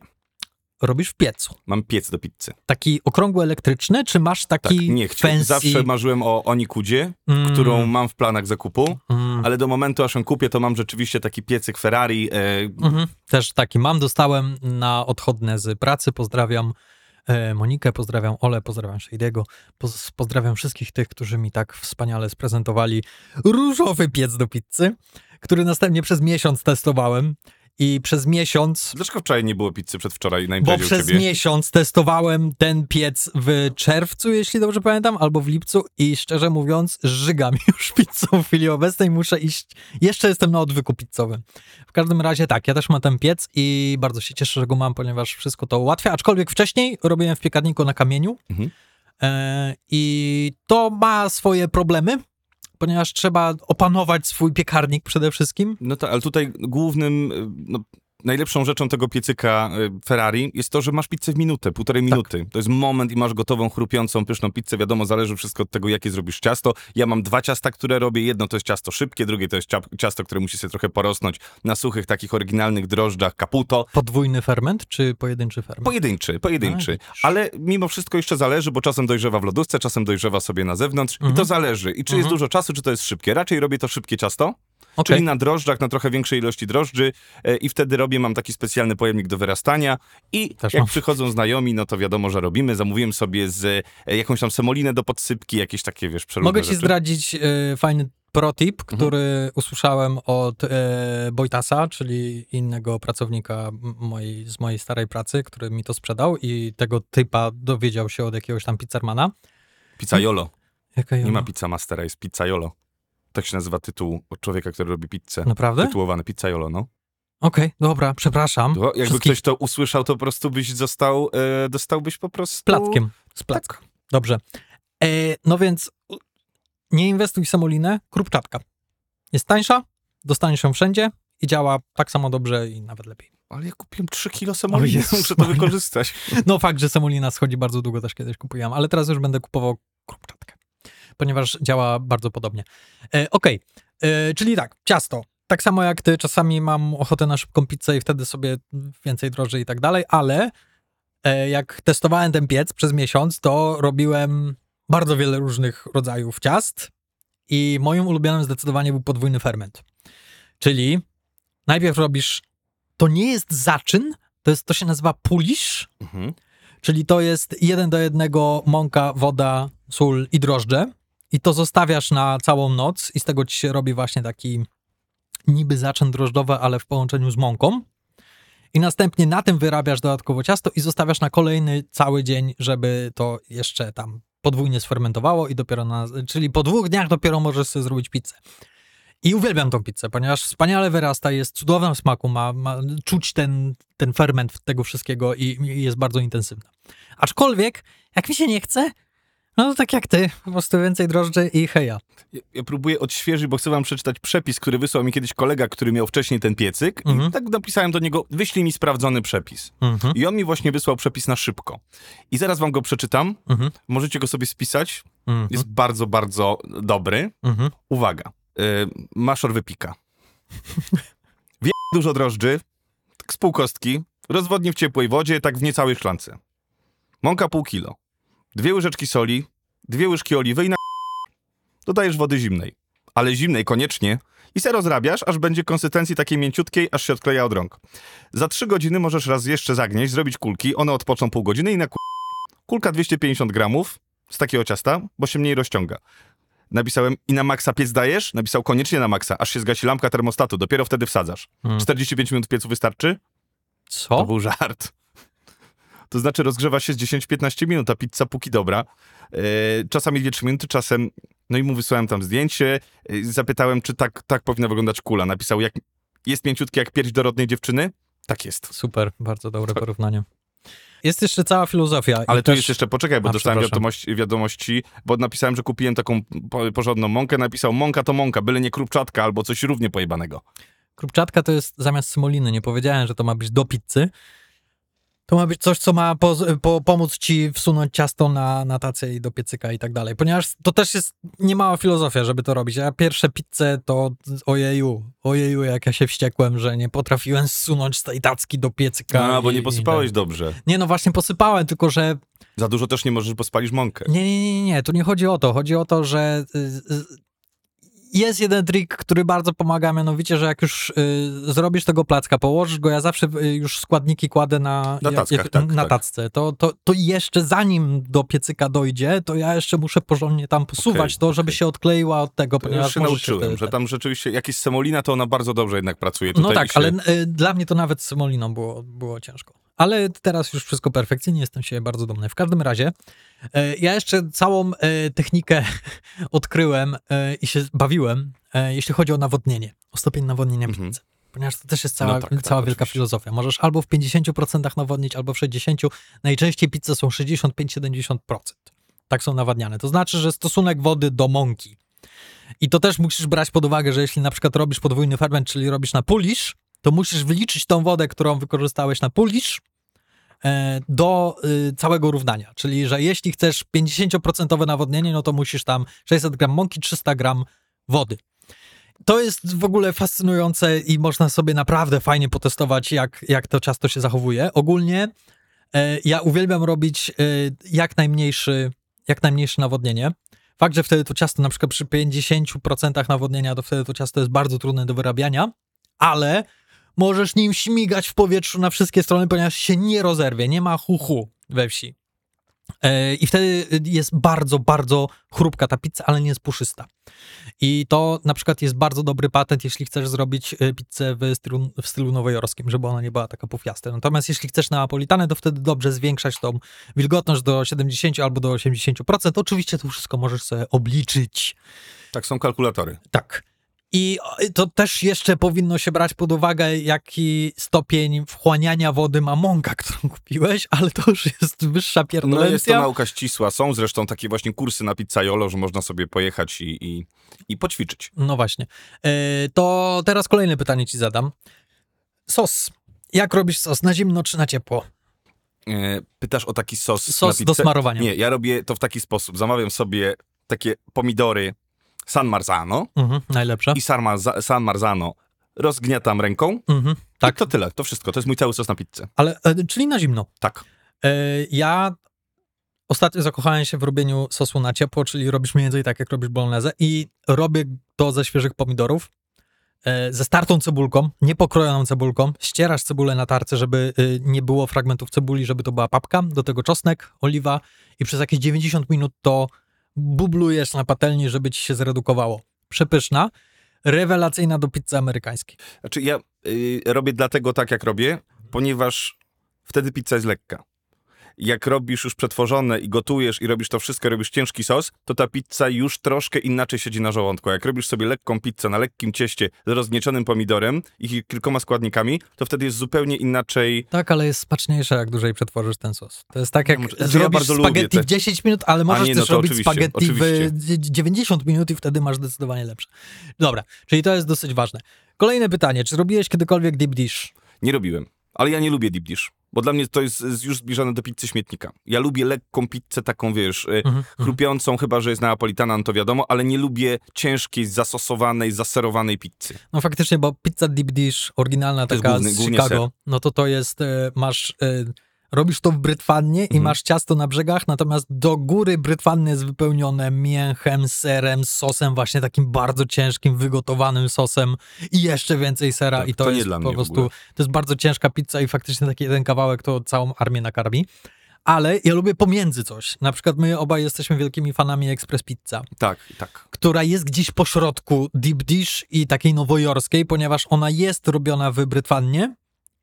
Robisz w piecu. Mam piec do pizzy. Taki okrągły elektryczny, czy masz Tak, taki nie chciał. fancy... Zawsze marzyłem o Onikudzie, Mm, którą mam w planach zakupu, mm, ale do momentu, aż ją kupię, to mam rzeczywiście taki piecyk Ferrari. E, mhm. Też taki mam, dostałem na odchodne z pracy. Pozdrawiam Monikę, pozdrawiam Ole, pozdrawiam Shady'ego, poz, pozdrawiam wszystkich tych, którzy mi tak wspaniale sprezentowali różowy piec do pizzy, który następnie przez miesiąc testowałem i przez miesiąc Dlaczego wczoraj nie było pizzy przedwczoraj na Bo imprezie u przez ciebie? miesiąc testowałem ten piec w czerwcu, jeśli dobrze pamiętam, albo w lipcu i szczerze mówiąc, żygam już pizzą w chwili obecnej, muszę iść, jeszcze jestem na odwyku pizzowym. W każdym razie tak, ja też mam ten piec i bardzo się cieszę, że go mam, ponieważ wszystko to ułatwia, aczkolwiek wcześniej robiłem w piekarniku na kamieniu Mhm. e, i to ma swoje problemy, ponieważ trzeba opanować swój piekarnik przede wszystkim. No tak, ale tutaj głównym, no, najlepszą rzeczą tego piecyka y, Ferrari jest to, że masz pizzę w minutę, półtorej Tak. minuty. To jest moment i masz gotową, chrupiącą, pyszną pizzę. Wiadomo, zależy wszystko od tego, jakie zrobisz ciasto. Ja mam dwa ciasta, które robię. Jedno to jest ciasto szybkie, drugie to jest cia- ciasto, które musi sobie trochę porosnąć na suchych, takich oryginalnych drożdżach caputo. Podwójny ferment czy pojedynczy ferment? Pojedynczy, pojedynczy. A. Ale mimo wszystko jeszcze zależy, bo czasem dojrzewa w lodówce, czasem dojrzewa sobie na zewnątrz i Mhm. to zależy. I czy jest Mhm. dużo czasu, czy to jest szybkie. Raczej robię to szybkie ciasto, Okej. czyli na drożdżach, na trochę większej ilości drożdży e, i wtedy robię, mam taki specjalny pojemnik do wyrastania i Też jak mam. przychodzą znajomi, no to wiadomo, że robimy. Zamówiłem sobie z e, jakąś tam semolinę do podsypki, jakieś takie, wiesz, przeludne Mogę ci rzeczy. zdradzić e, fajny protip, Mhm. który usłyszałem od e, Wojtasa, czyli innego pracownika mojej, z mojej starej pracy, który mi to sprzedał i tego typa dowiedział się od jakiegoś tam pizzermana. Pizzaiolo. Jaka Nie ma pizza mastera, jest pizzaiolo. Tak się nazywa tytuł od człowieka, który robi pizzę. Naprawdę? Okej, Tytułowany pizzaiolo, no. dobra, przepraszam. To jakby Wszystkich ktoś to usłyszał, to po prostu byś został, e, dostałbyś po prostu... Z plackiem. Z placka. Dobrze. E, no więc nie inwestuj w semolinę, krupczatka. Jest tańsza, dostaniesz ją wszędzie i działa tak samo dobrze i nawet lepiej. Ale ja kupiłem 3 kilo semoliny, muszę to wykorzystać. No fakt, że semolina schodzi bardzo długo, też kiedyś kupiłam, ale teraz już będę kupował krupczatkę, ponieważ działa bardzo podobnie. E, Okej, E, czyli tak, ciasto. Tak samo jak ty, czasami mam ochotę na szybką pizzę i wtedy sobie więcej droży i tak dalej, ale e, jak testowałem ten piec przez miesiąc, to robiłem bardzo wiele różnych rodzajów ciast i moim ulubionym zdecydowanie był podwójny ferment. Czyli najpierw robisz, to nie jest zaczyn, to, jest, to się nazywa pulisz, Mhm. Czyli to jest jeden do jednego mąka, woda, sól i drożdże. I to zostawiasz na całą noc i z tego ci się robi właśnie taki niby zaczyn drożdżowy, ale w połączeniu z mąką. I następnie na tym wyrabiasz dodatkowo ciasto i zostawiasz na kolejny cały dzień, żeby to jeszcze tam podwójnie sfermentowało i dopiero na, czyli po dwóch dniach dopiero możesz sobie zrobić pizzę. I uwielbiam tą pizzę, ponieważ wspaniale wyrasta, jest cudowna w smaku, ma, ma czuć ten, ten ferment tego wszystkiego i, i jest bardzo intensywna. Aczkolwiek, jak mi się nie chce, no to tak jak ty, po prostu więcej drożdży i heja. Ja, ja próbuję odświeżyć, bo chcę wam przeczytać przepis, który wysłał mi kiedyś kolega, który miał wcześniej ten piecyk. Mhm. I tak napisałem do niego, wyślij mi sprawdzony przepis. Mhm. I on mi właśnie wysłał przepis na szybko. I zaraz wam go przeczytam. Mhm. Możecie go sobie spisać. Mhm. Jest bardzo, bardzo dobry. Mhm. Uwaga. Y, maszor wypika. Wie dużo drożdży, tak z pół kostki, rozwodni w ciepłej wodzie, tak w niecałej szklance. Mąka pół kilo. Dwie łyżeczki soli, dwie łyżki oliwy i na... Dodajesz wody zimnej. Ale zimnej koniecznie. I se rozrabiasz, aż będzie konsystencji takiej mięciutkiej, aż się odkleja od rąk. Za trzy godziny możesz raz jeszcze zagnieść, zrobić kulki, one odpoczną pół godziny i na ku... Kulka 250 gramów z takiego ciasta, bo się mniej rozciąga. Napisałem i na maksa piec dajesz? Napisał koniecznie na maksa, aż się zgasi lampka termostatu, dopiero wtedy wsadzasz. Mm. 45 minut piecu wystarczy? To Co? był żart. To znaczy rozgrzewa się z 10-15 minut, a pizza póki dobra. E, czasami 2-3 minuty, czasem... No i mu wysłałem tam zdjęcie, e, zapytałem, czy tak, tak powinna wyglądać kula. Napisał, jak jest mięciutki jak pierś dorodnej dziewczyny? Tak jest. Super, bardzo dobre porównanie. Jest jeszcze cała filozofia. Ale tu też... jest jeszcze, poczekaj, bo A, dostałem wiadomości, wiadomości, bo napisałem, że kupiłem taką po, porządną mąkę, napisał mąka to mąka, byle nie krupczatka albo coś równie pojebanego. Krupczatka to jest zamiast semoliny. Nie powiedziałem, że to ma być do pizzy. To ma być coś, co ma po, po, pomóc ci wsunąć ciasto na, na tacę i do piecyka i tak dalej. Ponieważ to też jest niemała filozofia, żeby to robić. Ja pierwsze pizze to ojeju, ojeju, jak ja się wściekłem, że nie potrafiłem zsunąć z tej tacki do piecyka. A, bo i- nie i posypałeś tak. dobrze. Nie, no właśnie posypałem, tylko że Za dużo też nie możesz, bo spalisz mąkę. Nie, nie, nie, nie, tu nie chodzi o to. Chodzi o to, że y, jest jeden trik, który bardzo pomaga, mianowicie, że jak już y, zrobisz tego placka, położysz go, ja zawsze y, już składniki kładę na, Na tackach, tak, na tak. tacce, to, to, to jeszcze zanim do piecyka dojdzie, to ja jeszcze muszę porządnie tam posuwać Okej, to, żeby się odkleiła od tego, To ponieważ już się nauczyłem, wtedy- że tam rzeczywiście, jak jest semolina, to ona bardzo dobrze jednak pracuje. No Tutaj tak, się... ale y, dla mnie to nawet z semoliną było, było ciężko. Ale teraz już wszystko perfekcyjnie, jestem się bardzo dumny. W każdym razie, e, ja jeszcze całą e, technikę odkryłem e, i się bawiłem, jeśli chodzi o nawodnienie, o stopień nawodnienia Mhm. pizzy. Ponieważ to też jest cała, No tak, tak, cała wielka oczywiście. filozofia. Możesz albo w 50% nawodnić, albo w 60%. Najczęściej pizze są 65-70%. Tak są nawadniane. To znaczy, że stosunek wody do mąki. I to też musisz brać pod uwagę, że jeśli na przykład robisz podwójny ferment, czyli robisz na pulisz, to musisz wliczyć tą wodę, którą wykorzystałeś na pulisz e, do y, całego równania. Czyli, że jeśli chcesz 50% nawodnienie, no to musisz tam 600 gram mąki, 300 gram wody. To jest w ogóle fascynujące i można sobie naprawdę fajnie potestować, jak, jak to ciasto się zachowuje. Ogólnie e, ja uwielbiam robić e, jak najmniejszy, jak najmniejsze nawodnienie. Fakt, że wtedy to ciasto na przykład przy 50% nawodnienia, to wtedy to ciasto jest bardzo trudne do wyrabiania, ale możesz nim śmigać w powietrzu na wszystkie strony, ponieważ się nie rozerwie, nie ma hu-hu we wsi. E, I wtedy jest bardzo, bardzo chrupka ta pizza, ale nie jest puszysta. I to na przykład jest bardzo dobry patent, jeśli chcesz zrobić e, pizzę w stylu, w stylu nowojorskim, żeby ona nie była taka pufiasta. Natomiast jeśli chcesz napolitanę, to wtedy dobrze zwiększać tą wilgotność do 70 albo do 80%. Oczywiście to wszystko możesz sobie obliczyć. Tak, są kalkulatory. Tak. I to też jeszcze powinno się brać pod uwagę, jaki stopień wchłaniania wody ma mąka, którą kupiłeś, ale to już jest wyższa No pierdolencja. jest to nauka ścisła. Są zresztą takie właśnie kursy na pizzaiolo, że można sobie pojechać i, i, i poćwiczyć. No właśnie. E, To teraz kolejne pytanie ci zadam. Sos. Jak robisz sos? Na zimno czy na ciepło? E, pytasz o taki sos, Sos do smarowania. Nie, ja robię to w taki sposób. Zamawiam sobie takie pomidory San Marzano Mhm, najlepsze. i San, Marza- San Marzano rozgniatam ręką. Mhm, Tak. tak, I to tyle, to wszystko. To jest mój cały sos na pizzę. ale e, czyli na zimno. Tak. E, ja ostatnio zakochałem się w robieniu sosu na ciepło, czyli robisz mniej więcej tak, jak robisz bolognese i robię to ze świeżych pomidorów, e, ze startą cebulką, niepokrojoną cebulką. Ścierasz cebulę na tarce, żeby e, nie było fragmentów cebuli, żeby to była papka, do tego czosnek, oliwa i przez jakieś 90 minut to bublujesz na patelni, żeby ci się zredukowało. Przepyszna, rewelacyjna do pizzy amerykańskiej. Znaczy ja y, robię dlatego tak, jak robię, ponieważ wtedy pizza jest lekka. Jak robisz już przetworzone i gotujesz i robisz to wszystko, robisz ciężki sos, to ta pizza już troszkę inaczej siedzi na żołądku. Jak robisz sobie lekką pizzę na lekkim cieście z rozgnieczonym pomidorem i kilkoma składnikami, to wtedy jest zupełnie inaczej. Tak, ale jest smaczniejsze, jak dłużej przetworzysz ten sos. To jest tak, jak może- znaczy, ja zrobisz lubię spaghetti te- w 10 minut, ale możesz nie, no też robić oczywiście, spaghetti oczywiście. w dzie- 90 minut i wtedy masz zdecydowanie lepsze. Dobra, czyli to jest dosyć ważne. Kolejne pytanie, czy robiłeś kiedykolwiek deep dish? Nie robiłem. Ale ja nie lubię deep dish. Bo dla mnie to jest już zbliżone do pizzy śmietnika. Ja lubię lekką pizzę, taką wiesz, y, Mhm, chrupiącą, chyba że jest napolitana, no to wiadomo, ale nie lubię ciężkiej, zasosowanej, zaserowanej pizzy. No faktycznie, bo pizza deep dish, oryginalna To taka główny- z Chicago, no to to jest, e, masz, e, robisz to w brytwannie i Mhm. masz ciasto na brzegach, natomiast do góry brytwanny jest wypełnione mięchem, serem, sosem, właśnie takim bardzo ciężkim, wygotowanym sosem i jeszcze więcej sera Tak, i to, to nie jest dla po prostu, to jest bardzo ciężka pizza i faktycznie taki jeden kawałek to całą armię nakarmi. Ale ja lubię pomiędzy coś. Na przykład my obaj jesteśmy wielkimi fanami Express Pizza Tak, tak. która jest gdzieś po środku deep dish i takiej nowojorskiej, ponieważ ona jest robiona w brytwannie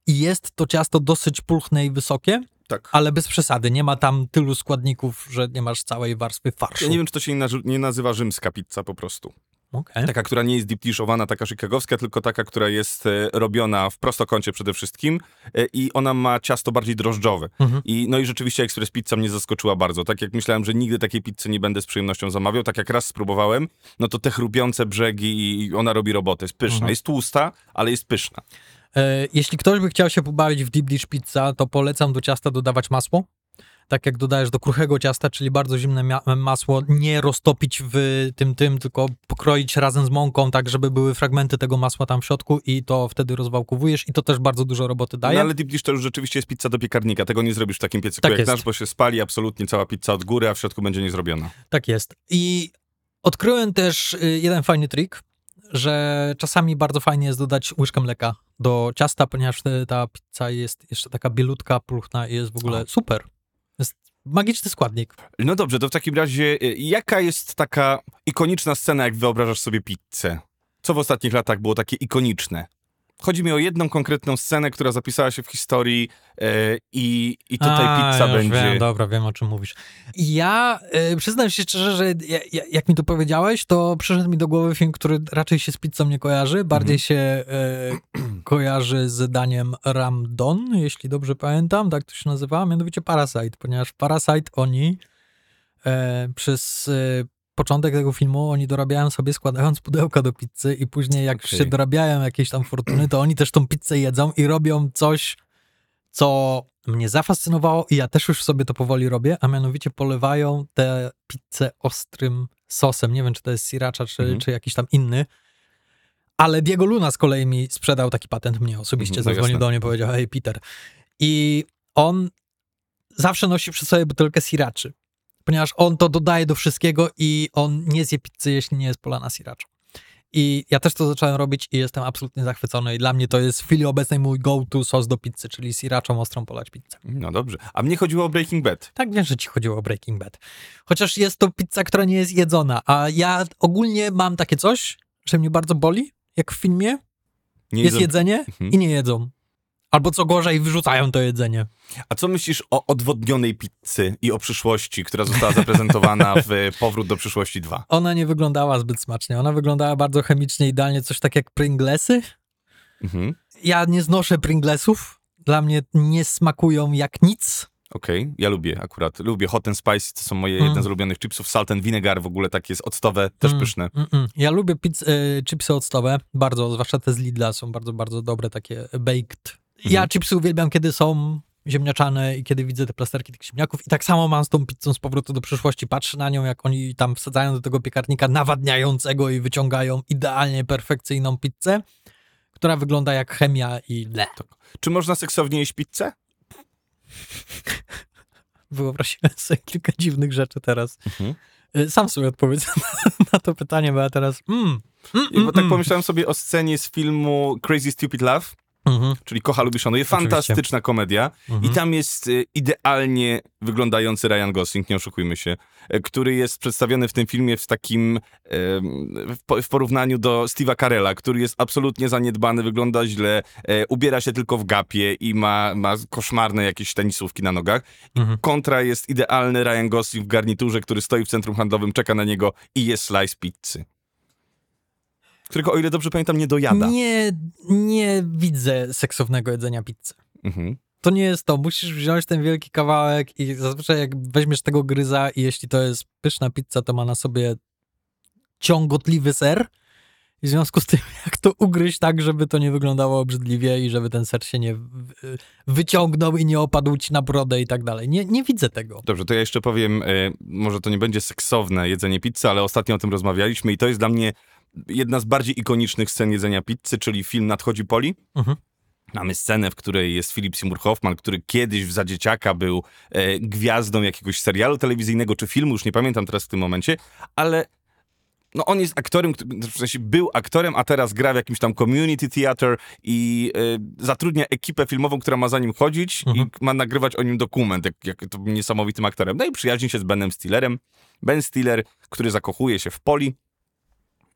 i jest to ciasto dosyć pulchne i wysokie, Tak. ale bez przesady. Nie ma tam tylu składników, że nie masz całej warstwy farszu. Ja nie wiem, czy to się nie, nazywa rzymska pizza po prostu. Okej. Taka, która nie jest deep dishowana, taka chicagowska, tylko taka, która jest e, robiona w prostokącie przede wszystkim e, i ona ma ciasto bardziej drożdżowe. Mhm. I, no i rzeczywiście Express Pizza mnie zaskoczyła bardzo. Tak jak myślałem, że nigdy takiej pizzy nie będę z przyjemnością zamawiał, tak jak raz spróbowałem, no to te chrupiące brzegi i ona robi robotę. Jest pyszna. Mhm. Jest tłusta, ale jest pyszna. E, Jeśli ktoś by chciał się pobawić w deep dish pizza, to polecam do ciasta dodawać masło. Tak jak dodajesz do kruchego ciasta, czyli bardzo zimne masło, nie roztopić w tym tym, tylko pokroić razem z mąką, tak żeby były fragmenty tego masła tam w środku i to wtedy rozwałkowujesz i to też bardzo dużo roboty daje. No ale deep dish to już rzeczywiście jest pizza do piekarnika. Tego nie zrobisz w takim piecyku Tak jak jest. nasz, bo się spali absolutnie cała pizza od góry, a w środku będzie niezrobiona. Tak jest. I odkryłem też y, jeden fajny trik, że czasami bardzo fajnie jest dodać łyżkę mleka do ciasta, ponieważ ta pizza jest jeszcze taka bielutka, pulchna i jest w ogóle super. Jest magiczny składnik. No dobrze, to w takim razie y, jaka jest taka ikoniczna scena, jak wyobrażasz sobie pizzę? Co w ostatnich latach było takie ikoniczne? Chodzi mi o jedną konkretną scenę, która zapisała się w historii e, i, i tutaj A, pizza będzie... Wiem, dobra, wiem o czym mówisz. Ja y, przyznam się szczerze, że ja, ja, jak mi to powiedziałeś, to przyszedł mi do głowy film, który raczej się z pizzą nie kojarzy, bardziej się y, kojarzy z daniem Ramdon, jeśli dobrze pamiętam, tak to się nazywa, mianowicie Parasite, ponieważ Parasite oni przez początek tego filmu oni dorabiają sobie składając pudełka do pizzy i później jak Okej. się dorabiają jakieś tam fortuny, to oni też tą pizzę jedzą i robią coś, co mnie zafascynowało i ja też już sobie to powoli robię, a mianowicie polewają tę pizzę ostrym sosem. Nie wiem, czy to jest sriracha, czy, Mhm. czy jakiś tam inny. Ale Diego Luna z kolei mi sprzedał taki patent mnie osobiście. Mhm, no Zadzwonił do mnie i powiedział, hej Peter. I on zawsze nosi przy sobie butelkę sriraczy, ponieważ on to dodaje do wszystkiego i on nie zje pizzy, jeśli nie jest polana sriracha. I ja też to zacząłem robić i jestem absolutnie zachwycony. I dla mnie to jest w chwili obecnej mój go-to sos do pizzy, czyli srirachą ostrą polać pizzę. No dobrze. A mnie chodziło o Breaking Bad. Tak wiem, że ci chodziło o Breaking Bad. Chociaż jest to pizza, która nie jest jedzona, a ja ogólnie mam takie coś, że mnie bardzo boli, jak w filmie Nie jest jedzą- jedzenie Mhm. i nie jedzą. Albo co gorzej, wyrzucają to jedzenie. A co myślisz o odwodnionej pizzy i o przyszłości, która została zaprezentowana w Powrót do przyszłości 2? Ona nie wyglądała zbyt smacznie. Ona wyglądała bardzo chemicznie, idealnie, coś tak jak Pringlesy. Mhm. Ja nie znoszę Pringlesów. Dla mnie nie smakują jak nic. Okej, ja lubię akurat. Lubię hot and spicy, to są moje Mm. jedne z ulubionych chipsów. Salt and vinegar w ogóle takie jest octowe, też Mm, pyszne. mm, mm. Ja lubię pizz, y, chipsy octowe, bardzo, zwłaszcza te z Lidla są bardzo, bardzo dobre, takie baked. Ja chipsy uwielbiam, kiedy są ziemniaczane i kiedy widzę te plasterki tych ziemniaków. I tak samo mam z tą pizzą z powrotu do przyszłości. Patrzę na nią, jak oni tam wsadzają do tego piekarnika nawadniającego i wyciągają idealnie perfekcyjną pizzę, która wygląda jak chemia i le. Czy można seksownie jeść pizzę? Wyobraziłem sobie kilka dziwnych rzeczy teraz. Mhm. Y, Sam sobie odpowiedz na to pytanie, bo ja teraz... Mm, mm, bo tak mm, pomyślałem sobie o scenie z filmu Crazy Stupid Love, Mhm. czyli Kocha lubi szanuje. Oczywiście. Fantastyczna komedia. Mhm. I tam jest y, idealnie wyglądający Ryan Gosling, nie oszukujmy się, e, który jest przedstawiony w tym filmie w takim, w, po- w porównaniu do Steve'a Carella, który jest absolutnie zaniedbany, wygląda źle, e, ubiera się tylko w gapie i ma, ma koszmarne jakieś tenisówki na nogach. Mhm. Kontra jest idealny Ryan Gosling w garniturze, który stoi w centrum handlowym, czeka na niego i jest slice pizzy. Którego, o ile dobrze pamiętam, nie dojada. Nie, nie widzę seksownego jedzenia pizzy. Mhm. To nie jest to. Musisz wziąć ten wielki kawałek i zazwyczaj jak weźmiesz tego gryza i jeśli to jest pyszna pizza, to ma na sobie ciągotliwy ser. I w związku z tym, jak to ugryźć tak, żeby to nie wyglądało obrzydliwie i żeby ten ser się nie wy- wyciągnął i nie opadł ci na brodę i tak dalej. Nie, nie widzę tego. Dobrze, to ja jeszcze powiem, e, może to nie będzie seksowne jedzenie pizzy, ale ostatnio o tym rozmawialiśmy i to jest dla mnie jedna z bardziej ikonicznych scen jedzenia pizzy, czyli film Nadchodzi Poli. Mhm. Mamy scenę, w której jest Philip Seymour Hoffman, który kiedyś w za dzieciaka był e, gwiazdą jakiegoś serialu telewizyjnego czy filmu, już nie pamiętam teraz w tym momencie, ale no on jest aktorem, w sensie był aktorem, a teraz gra w jakimś tam community theater i e, zatrudnia ekipę filmową, która ma za nim chodzić Mhm. i ma nagrywać o nim dokument, jak, jak to niesamowitym aktorem. No i przyjaźni się z Benem Stillerem. Ben Stiller, który zakochuje się w Poli.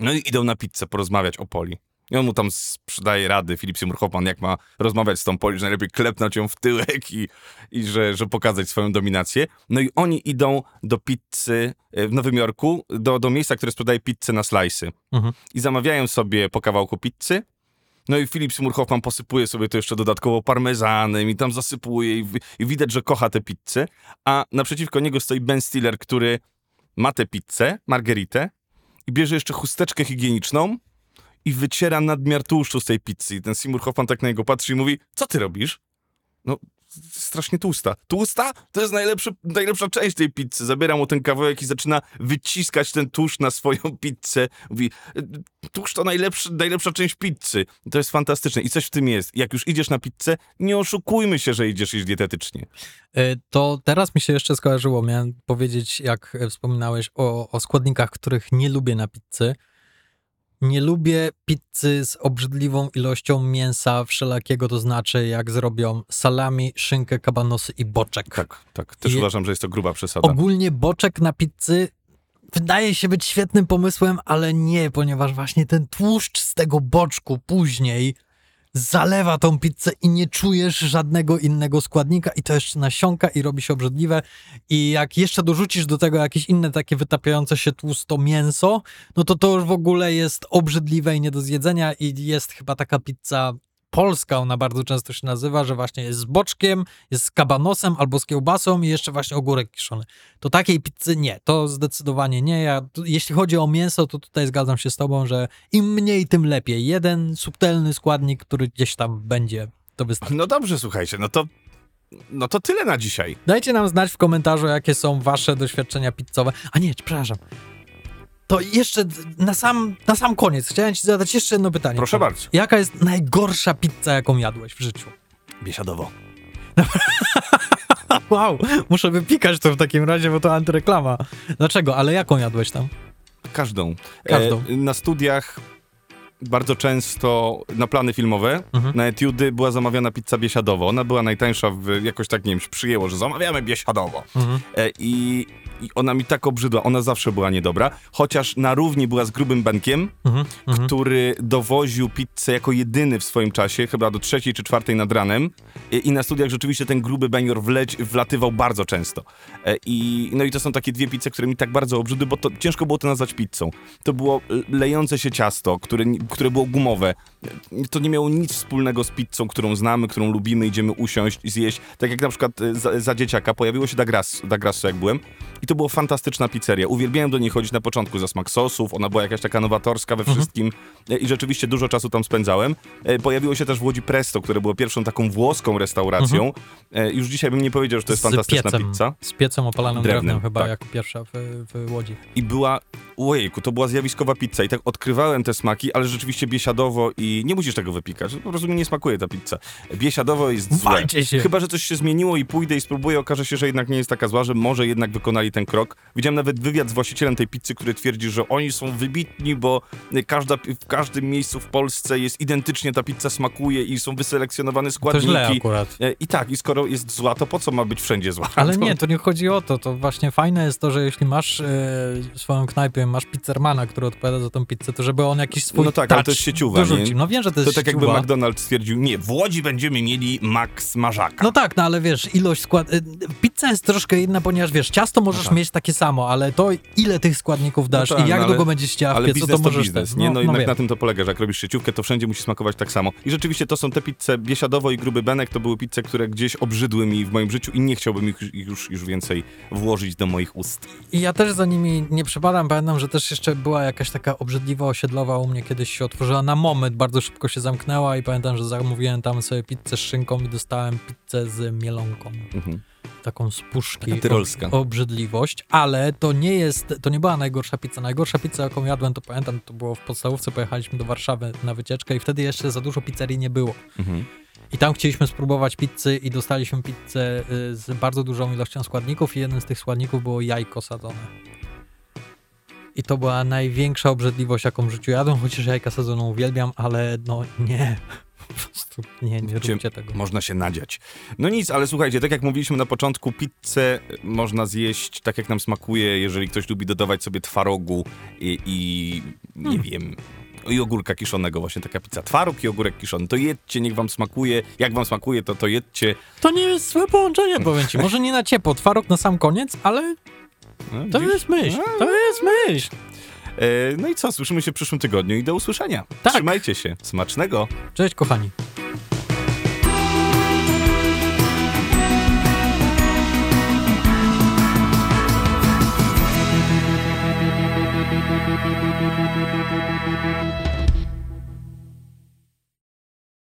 No i idą na pizzę porozmawiać o Poli. I on mu tam sprzedaje rady, Filip Seymour Hoffman, jak ma rozmawiać z tą Poli, że najlepiej klepnąć ją w tyłek i, i że, że pokazać swoją dominację. No i oni idą do pizzy e, w Nowym Jorku, do, do miejsca, które sprzedaje pizzę na slajsy. Mhm. I zamawiają sobie po kawałku pizzy. No i Filip Seymour Hoffman posypuje sobie to jeszcze dodatkowo parmezanem i tam zasypuje i, i widać, że kocha tę pizzę. A naprzeciwko niego stoi Ben Stiller, który ma tę pizzę, margeritę i bierze jeszcze chusteczkę higieniczną i wyciera nadmiar tłuszczu z tej pizzy. I ten Seymour Hoffman tak na niego patrzy i mówi, co ty robisz? No, strasznie tłusta. Tłusta? To jest najlepsza część tej pizzy. Zabiera mu ten kawałek i zaczyna wyciskać ten tłuszcz na swoją pizzę. Mówi, tłuszcz to najlepszy, najlepsza część pizzy. To jest fantastyczne. I coś w tym jest. Jak już idziesz na pizzę, nie oszukujmy się, że idziesz jeść dietetycznie. Y, To teraz mi się jeszcze skojarzyło. Miałem powiedzieć, jak e, wspominałeś o, o składnikach, których nie lubię na pizzy. Nie lubię pizzy z obrzydliwą ilością mięsa wszelakiego, to znaczy jak zrobią salami, szynkę, kabanosy i boczek. Tak, tak. Też Je- uważam, że jest to gruba przesada. Ogólnie boczek na pizzy wydaje się być świetnym pomysłem, ale nie, ponieważ właśnie ten tłuszcz z tego boczku później zalewa tą pizzę i nie czujesz żadnego innego składnika i to jeszcze nasiąka i robi się obrzydliwe. I jak jeszcze dorzucisz do tego jakieś inne takie wytapiające się tłusto mięso, no to to już w ogóle jest obrzydliwe i nie do zjedzenia i jest chyba taka pizza polska, ona bardzo często się nazywa, że właśnie jest z boczkiem, jest z kabanosem albo z kiełbasą i jeszcze właśnie ogórek kiszony. To takiej pizzy nie, to zdecydowanie nie. Ja, tu, jeśli chodzi o mięso, to tutaj zgadzam się z tobą, że im mniej, tym lepiej. Jeden subtelny składnik, który gdzieś tam będzie, to wystarczy. No dobrze, słuchajcie, no to, no to tyle na dzisiaj. Dajcie nam znać w komentarzu, jakie są wasze doświadczenia pizzowe. A nie, przepraszam. To jeszcze na sam, na sam koniec chciałem ci zadać jeszcze jedno pytanie. Proszę bardzo. Jaka jest najgorsza pizza, jaką jadłeś w życiu? Biesiadowo. Wow, muszę wypikać to w takim razie, bo to antyreklama. Dlaczego? Ale jaką jadłeś tam? Każdą. Każdą. E, na studiach bardzo często na plany filmowe, Mhm. na etiudy była zamawiana pizza biesiadowo. Ona była najtańsza, w, jakoś tak, nie wiem, się przyjęło, że zamawiamy biesiadowo. Mhm. E, i, I ona mi tak obrzydła, ona zawsze była niedobra, chociaż na równi była z grubym Benkiem, Mhm. Mhm. który dowoził pizzę jako jedyny w swoim czasie, chyba do trzeciej czy czwartej nad ranem. I, i na studiach rzeczywiście ten gruby benior wleć, wlatywał bardzo często. E, I, no i to są takie dwie pizze, które mi tak bardzo obrzydły, bo to ciężko było to nazwać pizzą. To było l- lejące się ciasto, które, które było gumowe. To nie miało nic wspólnego z pizzą, którą znamy, którą lubimy, idziemy usiąść i zjeść. Tak jak na przykład e, za, za dzieciaka pojawiło się Da Grasso, da Grasso, jak byłem i to była fantastyczna pizzeria. Uwielbiałem do niej chodzić na początku za smak sosów, ona była jakaś taka nowatorska we wszystkim e, i rzeczywiście dużo czasu tam spędzałem. E, Pojawiło się też w Łodzi Presto, które było pierwszą taką włoską restauracją. E, Już dzisiaj bym nie powiedział, że to jest fantastyczna z piecem, pizza. Z piecem opalanym Drewnem, drewnem, chyba tak. jako pierwsza w, w Łodzi. i była, ojejku, to była zjawiskowa pizza i tak odkrywałem te smaki, ale rzeczywiście biesiadowo i nie musisz tego wypikać, po prostu mi nie smakuje ta pizza. Biesiadowo jest złe. Walcie się. Chyba, że coś się zmieniło i pójdę i spróbuję, okaże się, że jednak nie jest taka zła, że może jednak wykonali ten krok. Widziałem nawet wywiad z właścicielem tej pizzy, który twierdzi, że oni są wybitni, bo każda, w każdym miejscu w Polsce jest identycznie ta pizza smakuje i są wyselekcjonowane To składniki. źle akurat. E, I tak, i skoro jest zła, to po co ma być wszędzie zła? Ale To- nie, to nie chodzi o to. To właśnie fajne jest to, że jeśli masz e, swoją knajpę, masz pizzermana, który odpowiada za tą pizzę, to żeby on jakiś swój No tak, ale to jest nie? No wiem, że to jest To tak jakby. McDonald's stwierdził, nie, w Łodzi będziemy mieli Max Marzaka. No tak, no ale wiesz, ilość skład... y, Pizza jest troszkę inna, ponieważ wiesz, ciasto możesz tak. mieć takie samo, ale to ile tych składników dasz tak, i jak no ale- długo będziesz chciała w piecu, to możesz biznes, nie? No, jednak wiem. na tym to polega, że jak robisz sieciówkę, to wszędzie musi smakować tak samo. I rzeczywiście to są te pizze biesiadowo i gruby benek, to były pizze, które gdzieś obrzydły mi w moim życiu i nie chciałbym ich ich już, już więcej włożyć do moich ust. I ja też za nimi nie przepadam. Pamiętam, że też jeszcze była jakaś taka obrzydliwa osiedlowa u mnie kiedyś się otworzyła na moment, bardzo szybko się zamknęła i pamiętam, że zamówiłem tam sobie pizzę z szynką i dostałem pizzę z mielonką. Mhm. Taką z puszki. Tyrolska. ob- Obrzydliwość, ale to nie jest, to nie była najgorsza pizza. Najgorsza pizza, jaką jadłem, to pamiętam, to było w podstawówce, pojechaliśmy do Warszawy na wycieczkę i wtedy jeszcze za dużo pizzerii nie było. Mhm. I tam chcieliśmy spróbować pizzy i dostaliśmy pizzę y, z bardzo dużą ilością składników i jednym z tych składników było jajko sadzone. I to była największa obrzydliwość, jaką w życiu jadłem, chociaż jajka sadzone uwielbiam, ale no nie. Po prostu nie, nie róbcie tego. Można się nadziać. No nic, ale słuchajcie, tak jak mówiliśmy na początku, pizzę można zjeść tak jak nam smakuje, jeżeli ktoś lubi dodawać sobie twarogu i, i nie Hmm. wiem, i ogórka kiszonego, właśnie taka pizza. Twaróg i ogórek kiszony. To jedźcie, niech wam smakuje. Jak wam smakuje, to to jedźcie. To nie jest złe połączenie, powiem ci. Może nie na ciepło, twaróg na sam koniec, ale No, to jest myśl. To jest myśl. E, no i co, słyszymy się w przyszłym tygodniu i do usłyszenia. Tak. Trzymajcie się. Smacznego. Cześć, kochani.